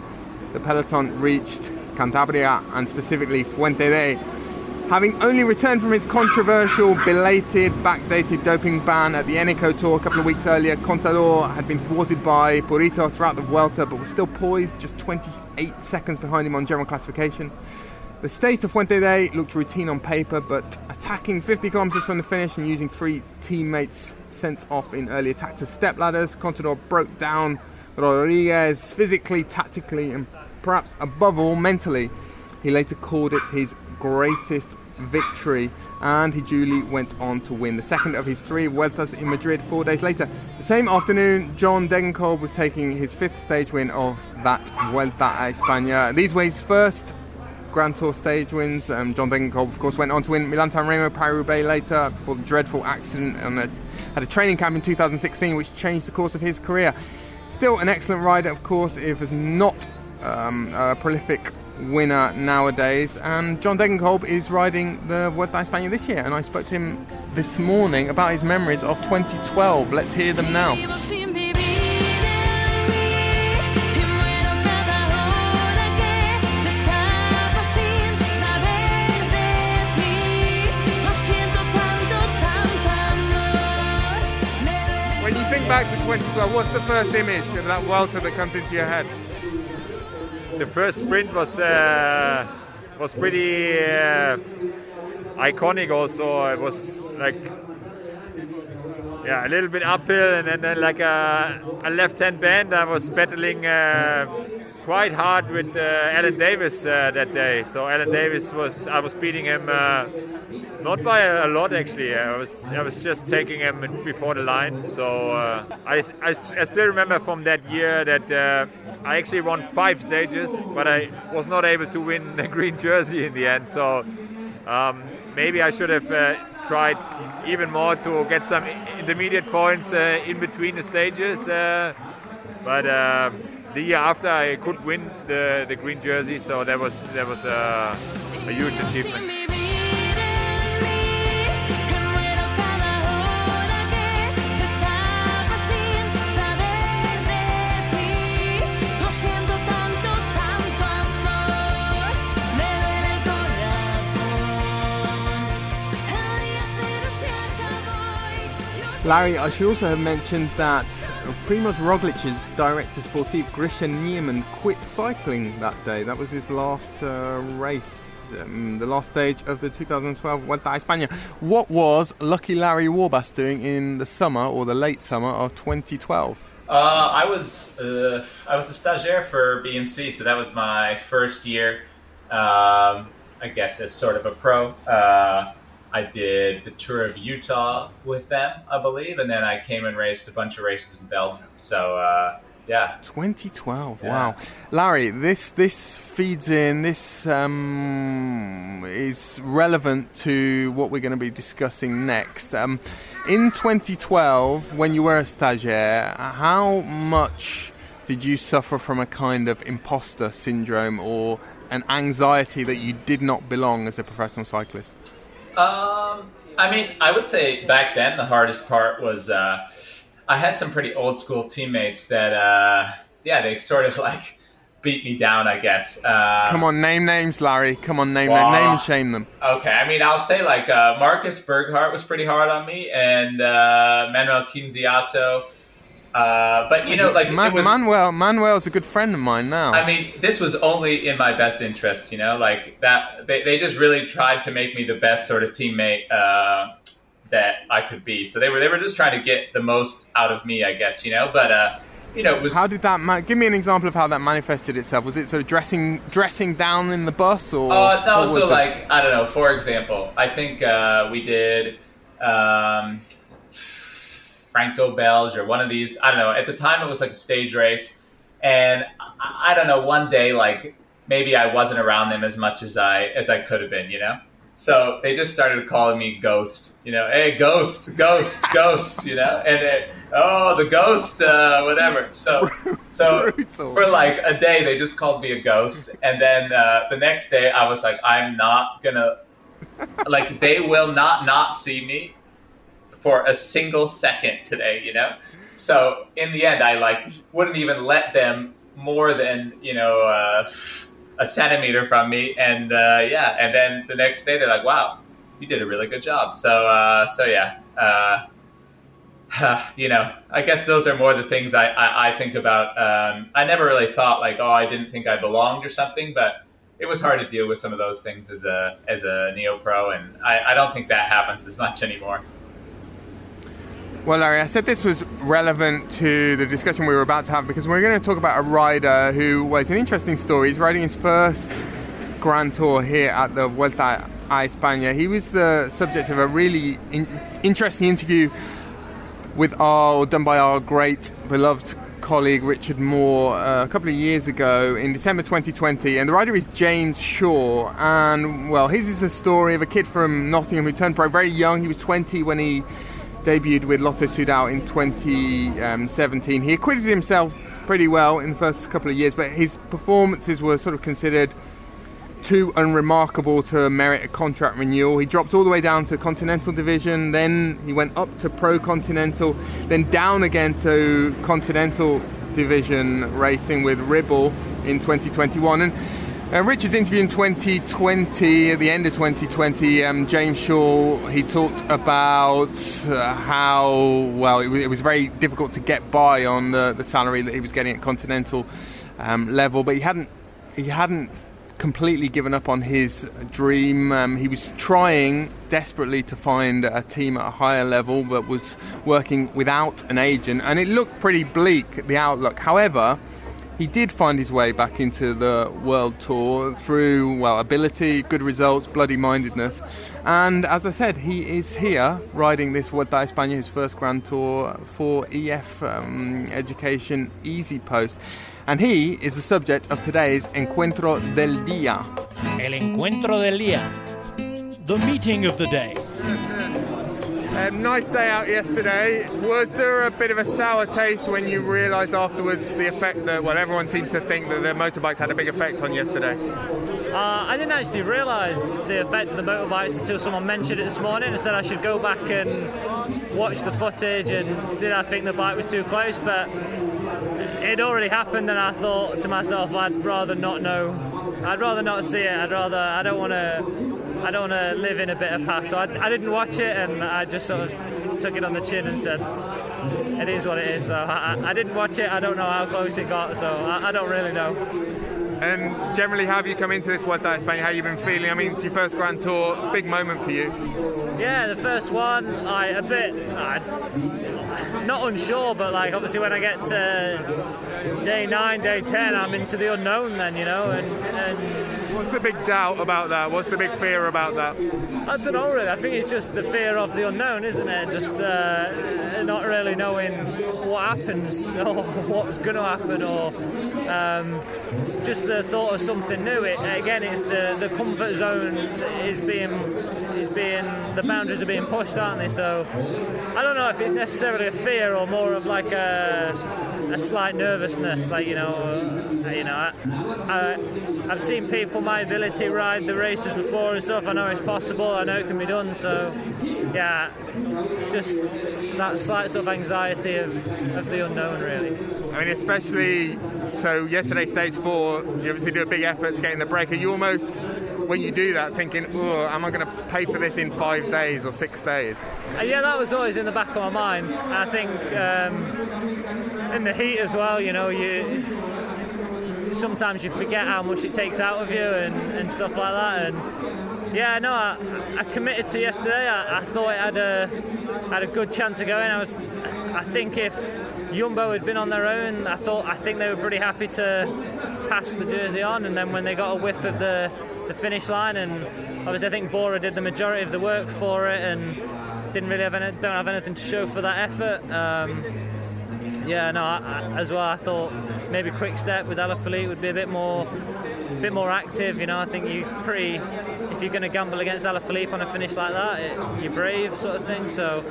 the peloton reached Cantabria and specifically Fuente Dé. Having only returned from his controversial, belated, backdated doping ban at the Eneco Tour a couple of weeks earlier, Contador had been thwarted by Purito throughout the Vuelta, but was still poised just 28 seconds behind him on general classification. The stage to Fuente Dé looked routine on paper, but attacking 50 kilometres from the finish and using three teammates sent off in early attack to step ladders, Contador broke down Rodriguez physically, tactically, and perhaps above all mentally. He later called it his greatest victory and he duly went on to win the second of his three Vueltas in Madrid four days later. The same afternoon, John Degenkolb was taking his fifth stage win of that Vuelta a España. These were his first Grand Tour stage wins. Um, John Degenkolb, of course, went on to win Milan-San Remo, Paris-Roubaix later before the dreadful accident and had a training camp in 2016 which changed the course of his career. Still an excellent rider, of course, if was not um, a prolific winner nowadays. And John Degenkolb is riding the Vuelta a España this year, and I spoke to him this morning about his memories of 2012. Let's hear them now. When you think back to 2012, what's the first image of that Vuelta that comes into your head? The first sprint was uh, was pretty uh, iconic. Also, it was like yeah, a little bit uphill, and then, then like a, a left-hand bend. I was battling uh, quite hard with uh, Allan Davis uh, that day. So Allan Davis was I was beating him uh, not by a, lot actually. I was I was just taking him before the line. So uh, I, I, I, still remember from that year that uh, I actually won five stages, but I was not able to win the [LAUGHS] green jersey in the end. So. Um, maybe I should have uh, tried even more to get some intermediate points uh, in between the stages. Uh, but uh, the year after, I could win the, the green jersey, so that was that was a huge achievement. Larry, I should also have mentioned that Primoz Roglic's director sportif Grischa Niermann quit cycling that day. That was his last uh, race, um, the last stage of the 2012 Vuelta a España. What was Lucky Larry Warbasse doing in the summer or the late summer of 2012? Uh, I was uh, I was a stagiaire for BMC, so that was my first year. Um, I guess as sort of a pro. I did the tour of Utah with them, I believe, and then I came and raced a bunch of races in Belgium. So uh, yeah, 2012. Yeah. Wow, Larry, this this feeds in. This um, is relevant to what we're going to be discussing next. Um, in 2012, when you were a stagiaire, how much did you suffer from a kind of imposter syndrome or an anxiety that you did not belong as a professional cyclist? Um, I mean, I would say back then the hardest part was uh, I had some pretty old school teammates that, uh, yeah, they sort of like beat me down, I guess. Uh, Come on, name names, Larry. Come on, name well, name and shame them. Okay, I mean, I'll say like uh, Marcus Burghardt was pretty hard on me, and uh, Manuel Quinziato. Uh, but you know, like Man- was, Manuel, Manuel's a good friend of mine now. I mean, this was only in my best interest. You know, like that. They, they just really tried to make me the best sort of teammate uh, that I could be. So they were they were just trying to get the most out of me, I guess. You know, but. Uh, you know, was, how did that? Ma- give me an example of how that manifested itself. Was it sort of dressing dressing down in the bus, or? Uh, no, so like I don't know. For example, I think uh, we did. Um, Franco Belge or one of these. I don't know. At the time, it was like a stage race, and I, I don't know. One day, like maybe I wasn't around them as much as I as I could have been, you know. So they just started calling me Ghost, you know. Hey, Ghost, Ghost, [LAUGHS] Ghost, you know. And it, oh, the Ghost, uh, whatever. So, [LAUGHS] [LAUGHS] so for like a day, they just called me a ghost, and then uh, the next day, I was like, I'm not gonna, like, they will not not see me for a single second today, you know? So in the end, I like wouldn't even let them more than, you know, uh, a centimeter from me. And uh, yeah, and then the next day they're like, wow, you did a really good job. So, uh, so yeah, uh, [SIGHS] you know, I guess those are more the things I, I, I think about. Um, I never really thought like, oh, I didn't think I belonged or something, but it was hard to deal with some of those things as a as a neo pro, and I, I don't think that happens as much anymore. Well, Larry, I said this was relevant to the discussion we were about to have because we're going to talk about a rider who was an interesting story. He's riding his first Grand Tour here at the Vuelta a España. He was the subject of a really in- interesting interview with our done by our great beloved colleague Richard Moore uh, a couple of years ago in December 2020. And the rider is James Shaw. And well, his is the story of a kid from Nottingham who turned pro very young. He was 20 when he debuted with Lotto Soudal in 2017. He acquitted himself pretty well in the first couple of years, but his performances were sort of considered too unremarkable to merit a contract renewal. He dropped all the way down to Continental Division, then he went up to Pro Continental, then down again to Continental Division racing with Ribble in 2021. And uh, Richard's interview in 2020, at the end of 2020, um, James Shaw, he talked about uh, how, well, it was, it was, very difficult to get by on the, the salary that he was getting at Continental um, level, but he hadn't, he hadn't completely given up on his dream. Um, he was trying desperately to find a team at a higher level, but was working without an agent, and it looked pretty bleak, the outlook. However, he did find his way back into the world tour through well ability, good results, bloody mindedness, and as I said, he is here riding this Vuelta a España, his first Grand Tour for EF um, Education Easy Post, and he is the subject of today's Encuentro del Día. El Encuentro del Día, the meeting of the day. Um, nice day out yesterday. Was there a bit of a sour taste when you realised afterwards the effect that, well, everyone seemed to think that the motorbikes had a big effect on yesterday? Uh, I didn't actually realise the effect of the motorbikes until someone mentioned it this morning and said I should go back and watch the footage and did I think the bike was too close, but it already happened and I thought to myself I'd rather not know. I'd rather not see it. I'd rather, I don't want to I don't want to live in a bit of past. So I, I, didn't watch it, and I just sort of took it on the chin and said, "It is what it is." So I, I didn't watch it. I don't know how close it got, so I, I don't really know. And generally, how have you come into this Vuelta a España? How you been feeling? I mean, it's your first Grand Tour, big moment for you. Yeah, the first one, I a bit, I, not unsure, but like obviously when I get to day nine, day ten, I'm into the unknown. Then you know, and, and What's the big doubt about that? What's the big fear about that? I don't know really. I think it's just the fear of the unknown, isn't it? Just uh, not really knowing what happens [LAUGHS] or what's going to happen, or um, just the thought of something new. It, again, it's the, the comfort zone is being is being the boundaries are being pushed, aren't they? So I don't know if it's necessarily a fear or more of like a, a slight nervousness, like you know, uh, you know. I, I, I've seen people my ability ride the races before and stuff. I know it's possible. I know it can be done. So yeah, just that slight sort of anxiety of, of the unknown, really. I mean, especially so yesterday, stage four, you obviously do a big effort to get in the break. You almost when you do that thinking, oh, am I going to pay for this in five days or six days? Uh, yeah, that was always in the back of my mind. I think um, in the heat as well, you know, you sometimes you forget how much it takes out of you and, and stuff like that. And yeah, no, I, I committed to yesterday. I, I, thought it had a had a good chance of going. I was, I think if Jumbo had been on their own, I thought I think they were pretty happy to pass the jersey on. And then when they got a whiff of the the finish line, and obviously I think Bora did the majority of the work for it, and didn't really have any, don't have anything to show for that effort. Um, yeah, no, I, I, as well. I thought maybe quick step with Alaphilippe would be a bit more, a bit more active. You know, I think you pretty, if you're going to gamble against Alaphilippe on a finish like that, it, you're brave, sort of thing. So,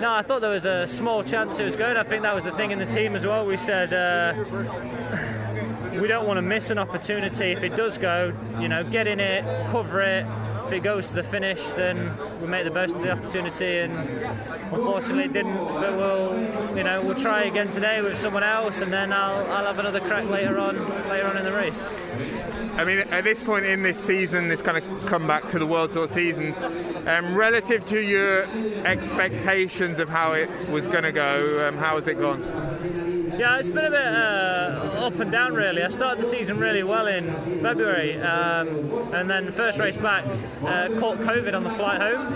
no, I thought there was a small chance it was good. I think that was the thing in the team as well. We said. Uh, [SIGHS] we don't want to miss an opportunity if it does go, you know, get in it, cover it, if it goes to the finish, then we make the best of the opportunity. And unfortunately, it didn't. But we'll, you know, we'll try again today with someone else, and then I'll, I'll have another crack later on, later on in the race. I mean, at this point in this season, this kind of comeback to the World Tour season, um, relative to your expectations of how it was going to go, um, how has it gone? Yeah, it's been a bit uh, up and down really. I started the season really well in February, um, and then first race back, uh, caught COVID on the flight home,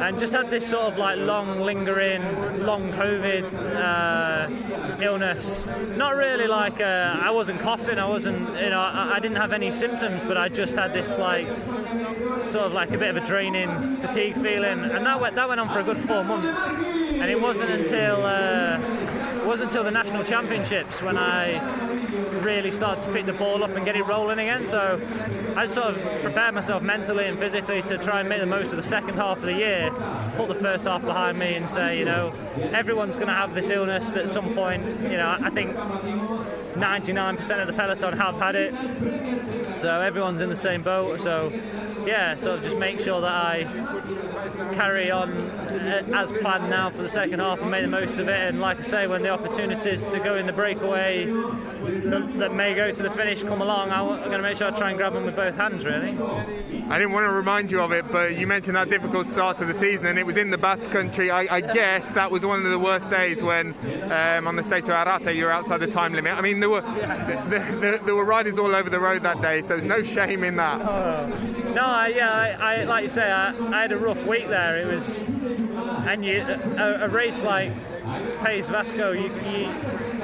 and just had this sort of like long lingering, long COVID uh, illness. Not really like uh, I wasn't coughing, I wasn't, you know, I, I, didn't have any symptoms, but I just had this like sort of like a bit of a draining fatigue feeling, and that went that went on for a good four months, and it wasn't until uh, wasn't until the national championships when I really started to pick the ball up and get it rolling again. So I sort of prepared myself mentally and physically to try and make the most of the second half of the year, put the first half behind me, and say, you know, everyone's going to have this illness at some point. You know, I think 99% of the peloton have had it, so everyone's in the same boat. So yeah, of just make sure that I carry on uh, as planned now for the second half and make the most of it. And like I say, when the opportunities to go in the breakaway, the, that may go to the finish come along, I'm going to make sure I try and grab them with both hands, really. I didn't want to remind you of it, but you mentioned that difficult start to the season, and it was in the Basque Country. I, I guess that was one of the worst days when um, on the stage to Arrate you were outside the time limit. I mean, there were there, there, there were riders all over the road that day, so there's no shame in that. Oh. No, I, yeah, I, I, like you say, I, I had a rough week there. It was, and you a, a race like País Vasco, you, you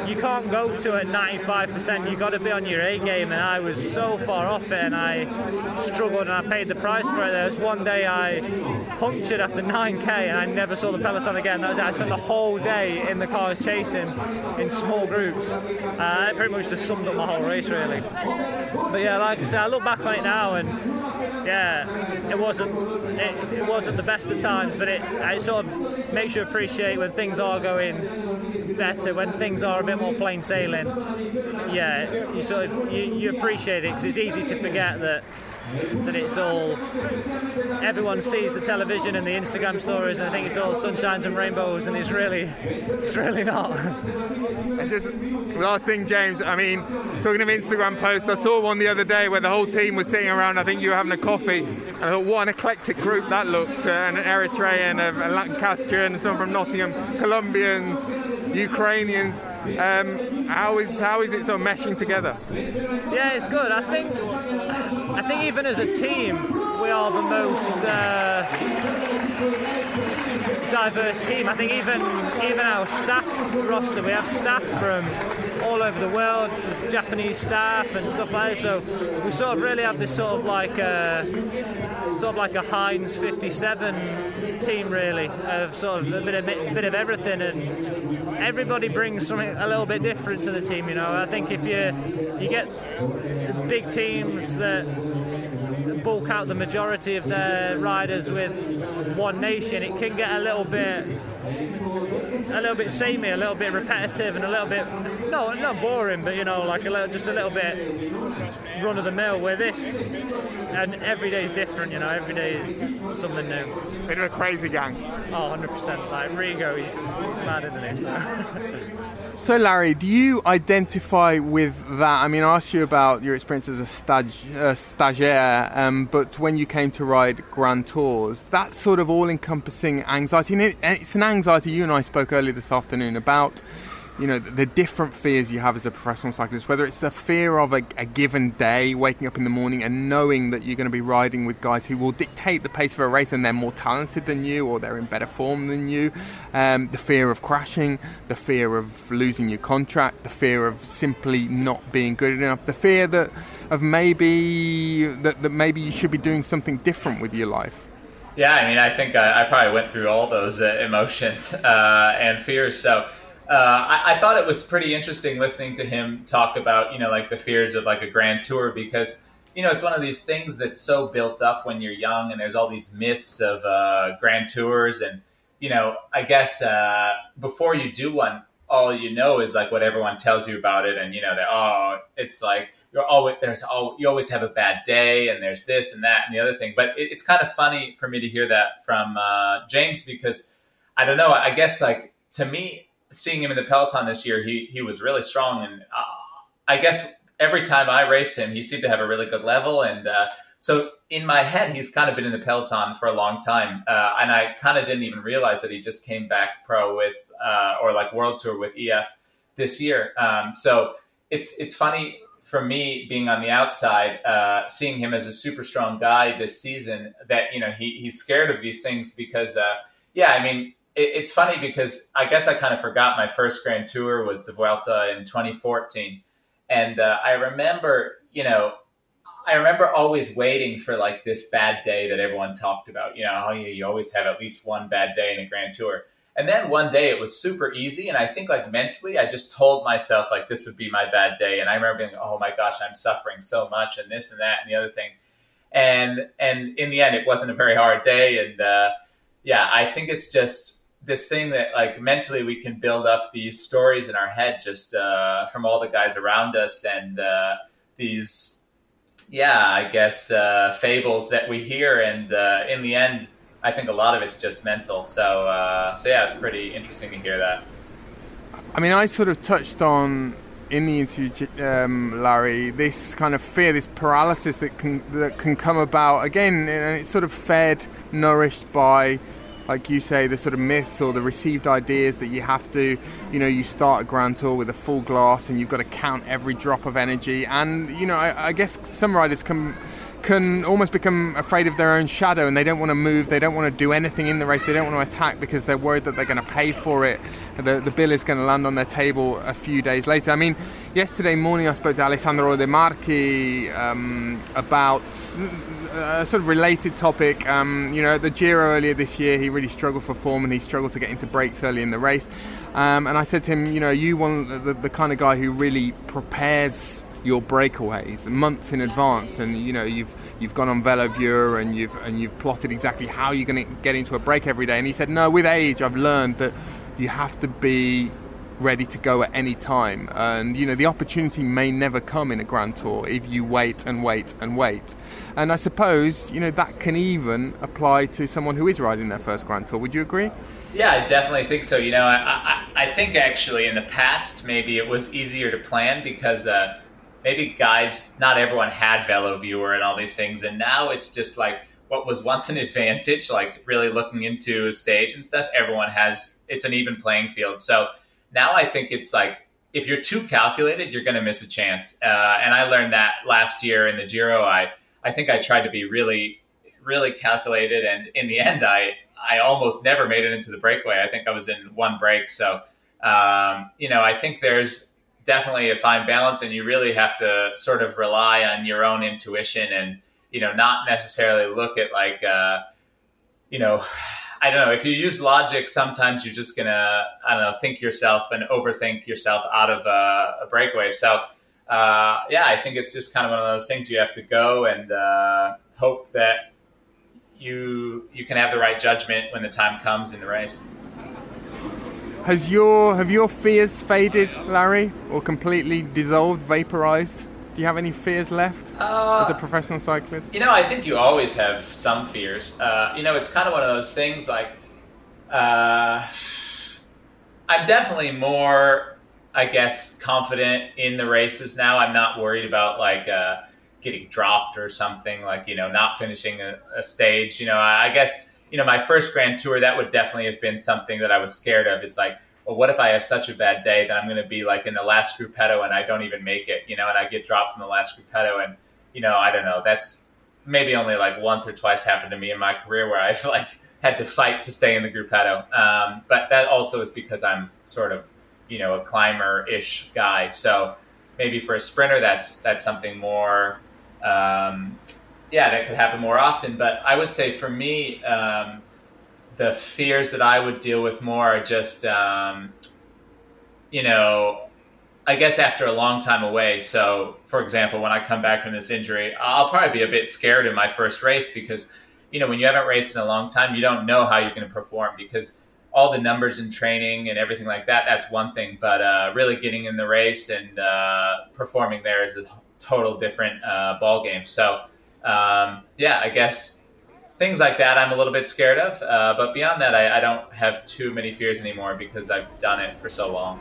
you can't go to it 95%. You've got to be on your A game, and I was so far off it, and I struggled, and I paid the price for it. There was one day I punctured after 9k, and I never saw the peloton again. That was it. I spent the whole day in the cars chasing in small groups. Uh, it pretty much just summed up my whole race, really. But yeah, like I said, I look back on it now, and yeah, it wasn't it, it wasn't the best of times, but it, it sort of makes you appreciate when things are going better, when things are a bit more plain sailing. Yeah, you sort of you, you appreciate it because it's easy to forget that that it's all everyone sees the television and the Instagram stories and I think it's all sunshines and rainbows and it's really it's really not. and just last thing, James. I mean, talking of Instagram posts, I saw one the other day where the whole team was sitting around. I think you were having a coffee, and I thought, what an eclectic group that looked. Uh, an Eritrean, a, a Lancastrian, some from Nottingham, Colombians, Ukrainians. Um, how is how is it so meshing together? Yeah, it's good. I think I think even as a team, we are the most uh, diverse team. I think even even our staff roster, we have staff from all over the world, there's Japanese staff and stuff like that. So we sort of really have this sort of like a, sort of like a Heinz 57 team, really, of sort of a bit of bit of everything, and everybody brings something a little bit different to the team. You know, I think if you you get big teams that bulk out the majority of their riders with one nation, it can get a little bit a little bit samey, a little bit repetitive, and a little bit no, not boring, but you know, like a little, just a little bit run of the mill. Where this and every day is different, you know, every day is something new. Bit of a crazy gang. Oh, 100 percent. Like Rigo, he's mad, isn't he? So. So, Larry, do you identify with that? I mean, I asked you about your experience as a stage, uh, stagiaire, um, but when you came to ride Grand Tours, that sort of all encompassing anxiety, and it, it's an anxiety you and I spoke earlier this afternoon about you know, the different fears you have as a professional cyclist, whether it's the fear of a, a, given day, waking up in the morning and knowing that you're going to be riding with guys who will dictate the pace of a race and they're more talented than you or they're in better form than you, um, the fear of crashing, the fear of losing your contract, the fear of simply not being good enough, the fear that of maybe that, that maybe you should be doing something different with your life. Yeah, I mean, I think I, I probably went through all those uh, emotions [LAUGHS] uh, and fears. So uh, I, I, thought it was pretty interesting listening to him talk about, you know, like the fears of like a grand tour because, you know, it's one of these things that's so built up when you're young and there's all these myths of uh, grand tours. And, you know, I guess uh, before you do one, all you know is like what everyone tells you about it. And, you know, that, oh, it's like you're always, there's all, you always have a bad day and there's this and that and the other thing. But it, it's kind of funny for me to hear that from uh, James because I don't know, I guess like to me, seeing him in the peloton this year, he he was really strong, and uh, I guess every time I raced him, he seemed to have a really good level, and uh, so in my head, he's kind of been in the peloton for a long time, uh, and I kind of didn't even realize that he just came back pro with uh, or like world tour with EF this year. Um, so it's it's funny for me being on the outside, uh, seeing him as a super strong guy this season. That you know he he's scared of these things because uh, yeah, I mean it, it's funny because I guess I kind of forgot my first Grand Tour was the Vuelta in 2014, and uh, I remember, you know, I remember always waiting for like this bad day that everyone talked about. You know, oh yeah, you always have at least one bad day in a Grand Tour. And then one day it was super easy, and I think like mentally, I just told myself like this would be my bad day. And I remember being, oh my gosh, I'm suffering so much, and this and that and the other thing. And and in the end, it wasn't a very hard day. And uh, yeah, I think it's just this thing that like mentally we can build up these stories in our head just uh, from all the guys around us and uh, these yeah i guess uh, fables that we hear and uh, in the end i think a lot of it's just mental. So uh, so yeah it's pretty interesting to hear that. I mean i sort of touched on in the interview, um, Larry, this kind of fear, this paralysis that can that can come about again, and it's sort of fed, nourished by, like you say, the sort of myths or the received ideas that you have to, you know, you start a Grand Tour with a full glass and you've got to count every drop of energy, and you know, I, I guess some riders can can almost become afraid of their own shadow and they don't want to move, they don't want to do anything in the race, they don't want to attack because they're worried that they're going to pay for it. The, the bill is going to land on their table a few days later. I mean, yesterday morning I spoke to Alessandro De Marchi um, about a sort of related topic. Um, you know, at the Giro earlier this year, he really struggled for form and he struggled to get into breaks early in the race. Um, and I said to him, you know, you want the, the kind of guy who really prepares your breakaways months in advance, and you know you've you've gone on VeloViewer and you've and you've plotted exactly how you're going to get into a break every day. And he said, no, with age, I've learned that you have to be ready to go at any time. And you know the opportunity may never come in a Grand Tour if you wait and wait and wait. And I suppose you know that can even apply to someone who is riding their first Grand Tour. Would you agree? Yeah, I definitely think so. You know, I, I, I think actually in the past maybe it was easier to plan because uh, maybe guys, not everyone had VeloViewer and all these things, and now it's just like what was once an advantage, like really looking into a stage and stuff. Everyone has it's an even playing field. So now I think it's like if you're too calculated, you're going to miss a chance. Uh, and I learned that last year in the Giro. I I think I tried to be really really calculated, and in the end, I I almost never made it into the breakaway. I think I was in one break. So um, you know, I think there's definitely a fine balance and you really have to sort of rely on your own intuition and you know not necessarily look at like uh, you know i don't know if you use logic sometimes you're just gonna i don't know think yourself and overthink yourself out of a, a breakaway. So uh, yeah i think it's just kind of one of those things you have to go and uh, hope that you you can have the right judgment when the time comes in the race has your have your fears faded, Larry, or completely dissolved, vaporized? Do you have any fears left uh, as a professional cyclist? You know, I think you always have some fears. Uh, you know, it's kind of one of those things like uh, I'm definitely more, I guess, confident in the races now. I'm not worried about like uh, getting dropped or something, like, you know, not finishing a, a stage. You know, I, I guess you know, my first Grand Tour, that would definitely have been something that I was scared of. Is like, well, what if I have such a bad day that I'm going to be like in the last gruppetto and I don't even make it, you know, and I get dropped from the last gruppetto, and you know, I don't know. That's maybe only like once or twice happened to me in my career where I've [LAUGHS] like had to fight to stay in the gruppetto. Um, but that also is because I'm sort of, you know, a climber-ish guy. So maybe for a sprinter, that's that's something more. Um, yeah, that could happen more often. But I would say for me, um, the fears that I would deal with more are just, um, you know, I guess after a long time away. So, for example, when I come back from this injury, I'll probably be a bit scared in my first race because, you know, when you haven't raced in a long time, you don't know how you're going to perform because all the numbers in training and everything like that, that's one thing. But uh, really getting in the race and uh, performing there is a total different uh, ball game. So, um, yeah, I guess things like that I'm a little bit scared of. Uh, but beyond that, I, I, don't have too many fears anymore because I've done it for so long.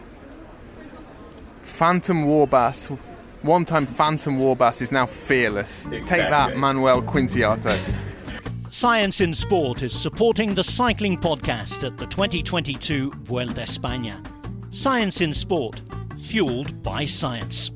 Phantom Warbasse, one time Phantom Warbasse is now fearless. Exactly. Take that, Manuel Quinziato. Science in Sport is supporting the cycling podcast at the 2022 Vuelta España. Science in Sport, fueled by science.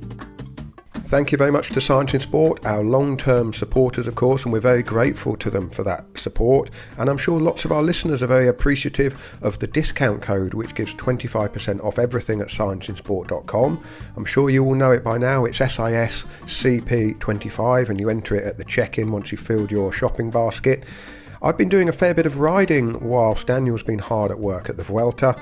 Thank you very much to Science in Sport, our long term supporters, of course, and we're very grateful to them for that support. And I'm sure lots of our listeners are very appreciative of the discount code, which gives 25% off everything at scienceinsport.com. I'm sure you all know it by now. It's SISCP25, and you enter it at the check in once you've filled your shopping basket. I've been doing a fair bit of riding whilst Daniel's been hard at work at the Vuelta.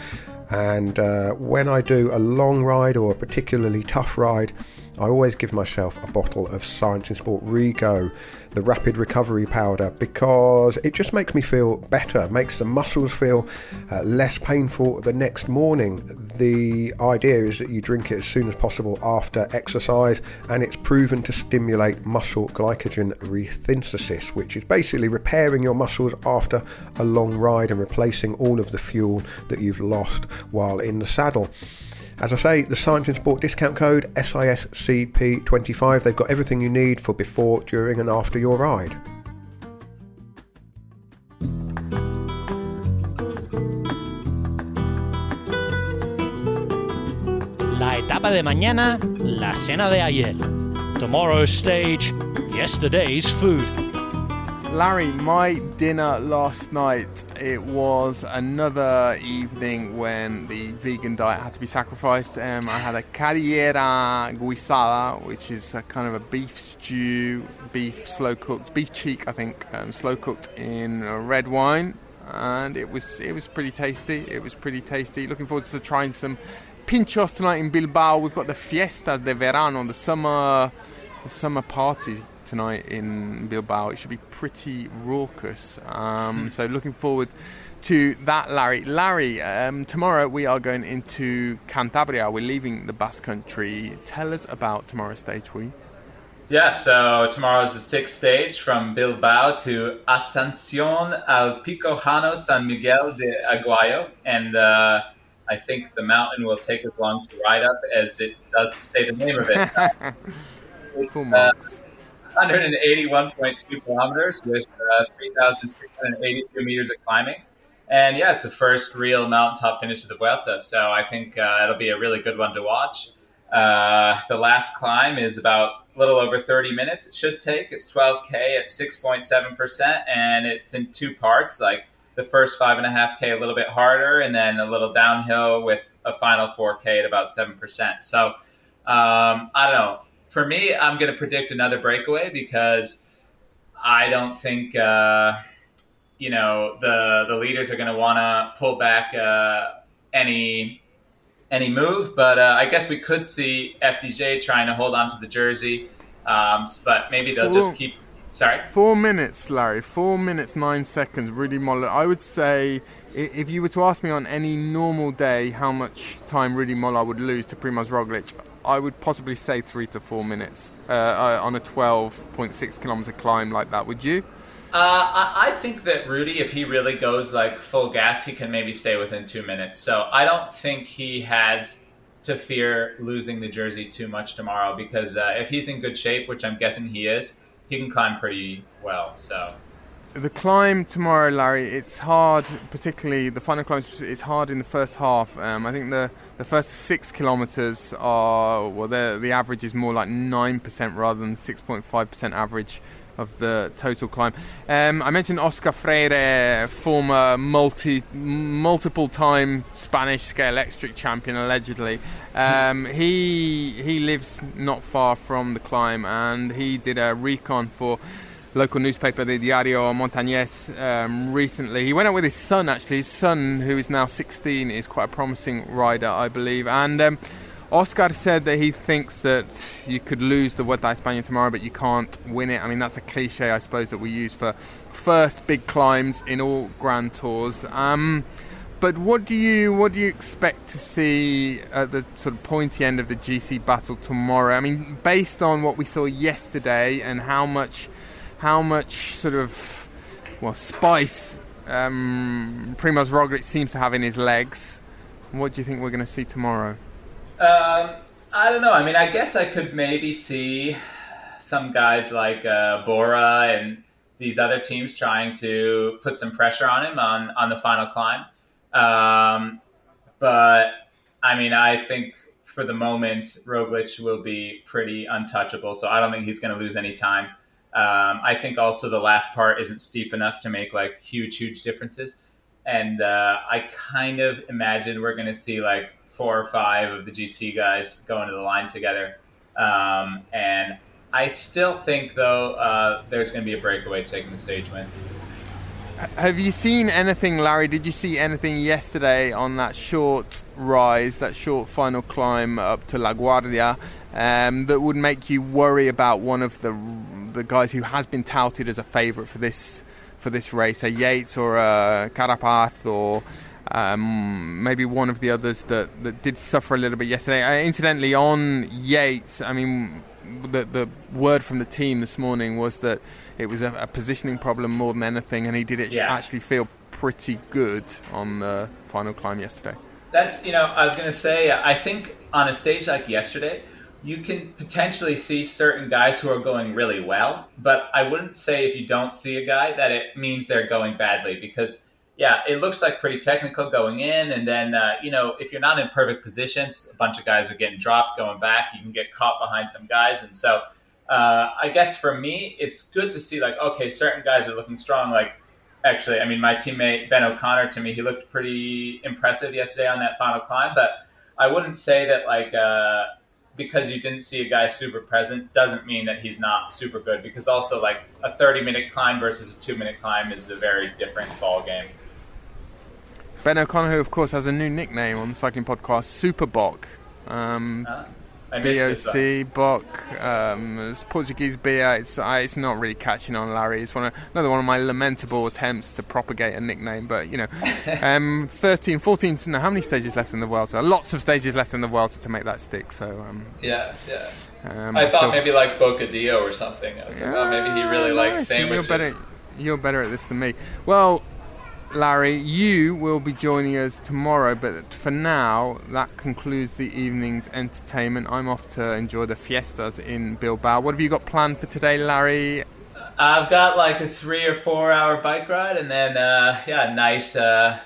And uh, when I do a long ride or a particularly tough ride, I always give myself a bottle of Science in Sport Rego, the rapid recovery powder, because it just makes me feel better, makes the muscles feel uh, less painful the next morning. The idea is that you drink it as soon as possible after exercise, and it's proven to stimulate muscle glycogen resynthesis, which is basically repairing your muscles after a long ride and replacing all of the fuel that you've lost while in the saddle. As I say, the Science and Sport discount code SISCP25. They've got everything you need for before, during, and after your ride. La etapa de mañana, la cena de ayer. Tomorrow's stage, yesterday's food. Larry, my dinner last night, it was another evening when the vegan diet had to be sacrificed. Um, I had a carrillera guisada, which is a kind of a beef stew, beef slow cooked, beef cheek, I think, um, slow cooked in red wine. And it was it was pretty tasty. It was pretty tasty. Looking forward to trying some pinchos tonight in Bilbao. We've got the fiestas de verano, the summer the summer party tonight in Bilbao. It should be pretty raucous. Um, so looking forward to that, Larry. Larry, um, tomorrow we are going into Cantabria. We're leaving the Basque Country. Tell us about tomorrow's stage, will you? Yeah, so tomorrow's the sixth stage from Bilbao to Ascensión al Pico Llano San Miguel de Aguayo. And uh, I think the mountain will take as long to ride up as it does to say the name of it. [LAUGHS] Full marks. 181.2 kilometers with uh, 3,682 meters of climbing. And yeah, it's the first real mountaintop finish of the Vuelta, so I think uh, it'll be a really good one to watch. Uh, the last climb is about a little over 30 minutes. It should take. It's 12k at 6.7%, and it's in two parts. Like the first five and a half k a little bit harder, and then a little downhill with a final 4k at about 7%. So um, I don't know for me, I'm going to predict another breakaway because I don't think uh, you know the the leaders are going to want to pull back uh, any any move. But uh, I guess we could see FDJ trying to hold on to the jersey, um, but maybe they'll Four- just keep. Sorry. Four minutes, Larry. Four minutes, nine seconds. Rudy Molard. I would say, if you were to ask me on any normal day how much time Rudy Molard would lose to Primoz Roglic, I would possibly say three to four minutes uh, uh, on a 12.6 kilometer climb like that. Would you? Uh, I, I think that Rudy, if he really goes like full gas, he can maybe stay within two minutes. So I don't think he has to fear losing the jersey too much tomorrow because uh, if he's in good shape, which I'm guessing he is, he can climb pretty well. So The climb tomorrow, Larry, it's hard, particularly the final climb, it's hard in the first half. Um, I think the, the first six kilometres are, well, the, the average is more like 9% rather than 6.5% average of the total climb. Um, I mentioned Oscar Freire, former multi, multiple time Spanish Scalextric champion, allegedly. Um, he, he lives not far from the climb and he did a recon for local newspaper, the Diario Montañés, um, recently. He went out with his son, actually. His son, who is now 16, is quite a promising rider, I believe. And um, Oscar said that he thinks that you could lose the Vuelta a España tomorrow, but you can't win it. I mean, that's a cliche, I suppose, that we use for first big climbs in all Grand Tours. Um, but what do you what do you expect to see at the sort of pointy end of the GC battle tomorrow? I mean, based on what we saw yesterday and how much how much sort of well spice um, Primoz Roglic seems to have in his legs. What do you think we're going to see tomorrow? Um, I don't know. I mean, I guess I could maybe see some guys like uh, Bora and these other teams trying to put some pressure on him on, on the final climb. Um, but I mean, I think for the moment, Roglic will be pretty untouchable. So I don't think he's going to lose any time. Um, I think also the last part isn't steep enough to make like huge, huge differences. And uh, I kind of imagine we're going to see like four or five of the GC guys going to the line together. Um, and I still think, though, uh, there's going to be a breakaway taking the stage win. Have you seen anything, Larry? Did you see anything yesterday on that short rise, that short final climb up to Laguardia, um, that would make you worry about one of the the guys who has been touted as a favourite for this for this race, a Yates or a Carapaz or um, maybe one of the others that, that did suffer a little bit yesterday. Uh, incidentally, on Yates, I mean, the the word from the team this morning was that it was a, a positioning problem more than anything, and he did it Yeah. actually feel pretty good on the final climb yesterday. That's you know, I was gonna say, I think on a stage like yesterday, you can potentially see certain guys who are going really well, but I wouldn't say if you don't see a guy that it means they're going badly because yeah, it looks like pretty technical going in, and then uh, you know if you're not in perfect positions, a bunch of guys are getting dropped going back. You can get caught behind some guys, and so uh, I guess for me, it's good to see like okay, certain guys are looking strong. Like actually, I mean, my teammate Ben O'Connor to me, he looked pretty impressive yesterday on that final climb, but I wouldn't say that like. Uh, because you didn't see a guy super present doesn't mean that he's not super good because also like a 30 minute climb versus a 2 minute climb is a very different ball game ben o'connor who of course has a new nickname on the cycling podcast superboc um, uh, BOC, Boc, um, it's Portuguese beer. It's uh, it's not really catching on, Larry. It's one of, another one of my lamentable attempts to propagate a nickname. But you know, [LAUGHS] um, 13, 14. No, how many stages left in the world? Lots of stages left in the world to make that stick. So um, yeah, yeah. Um, I thought still, maybe like Bocadillo or something. I was like, oh, maybe he really likes sandwiches. You're better, you're better at this than me. Well, Larry, you will be joining us tomorrow, but for now, that concludes the evening's entertainment. I'm off to enjoy the fiestas in Bilbao. What have you got planned for today, Larry? I've got like a three or four hour bike ride, and then uh, yeah, a nice uh,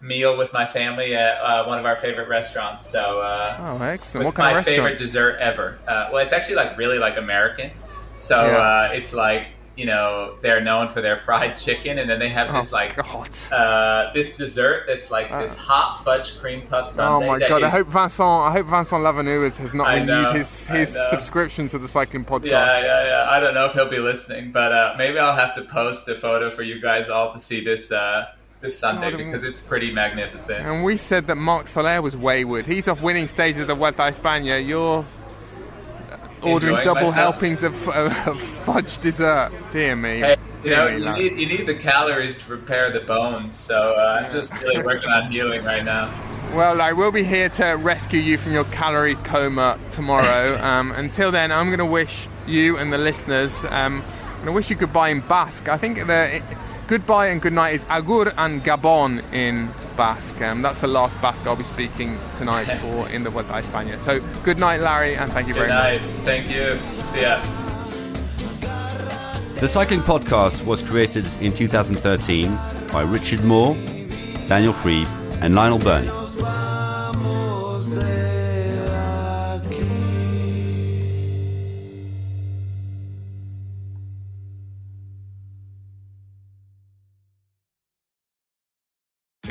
meal with my family at uh, one of our favorite restaurants. So uh, oh, excellent! What kind my of restaurant? favorite dessert ever. Uh, well, it's actually like really like American. So yeah. Uh, it's like you know they're known for their [LAUGHS] fried chicken, and then they have this oh, like uh, this dessert that's like uh, this hot fudge cream puff sundae. Oh my God! Is, I hope Vincent, I hope Vincent Lavenu has, has not renewed know, his his subscription to the cycling podcast. Yeah, yeah, yeah. I don't know if he'll be listening, but uh, maybe I'll have to post a photo for you guys all to see this. Uh, this Sunday God, because it's pretty magnificent. And we said that Marc Soler was wayward. He's off winning stages of the Vuelta a España. You're ordering double myself. helpings of, of, fudge dessert. Dear me. Hey, you, know, me, you, need, you, need, the calories to repair the bones, so uh, I'm just really working on healing right now. Well, I will be here to rescue you from your calorie coma tomorrow. [LAUGHS] um, until then, I'm going to wish you and the listeners, um, I'm going to wish you goodbye in Basque. I think the goodbye and good night is Agur and Gabon in Basque. Um, that's the last Basque I'll be speaking tonight [LAUGHS] or in the Vuelta a España. So good night, Larry, and thank you good very night. much. Thank you. See ya. The Cycling Podcast was created in 2013 by Richard Moore, Daniel Friebe, and Lionel Birnie.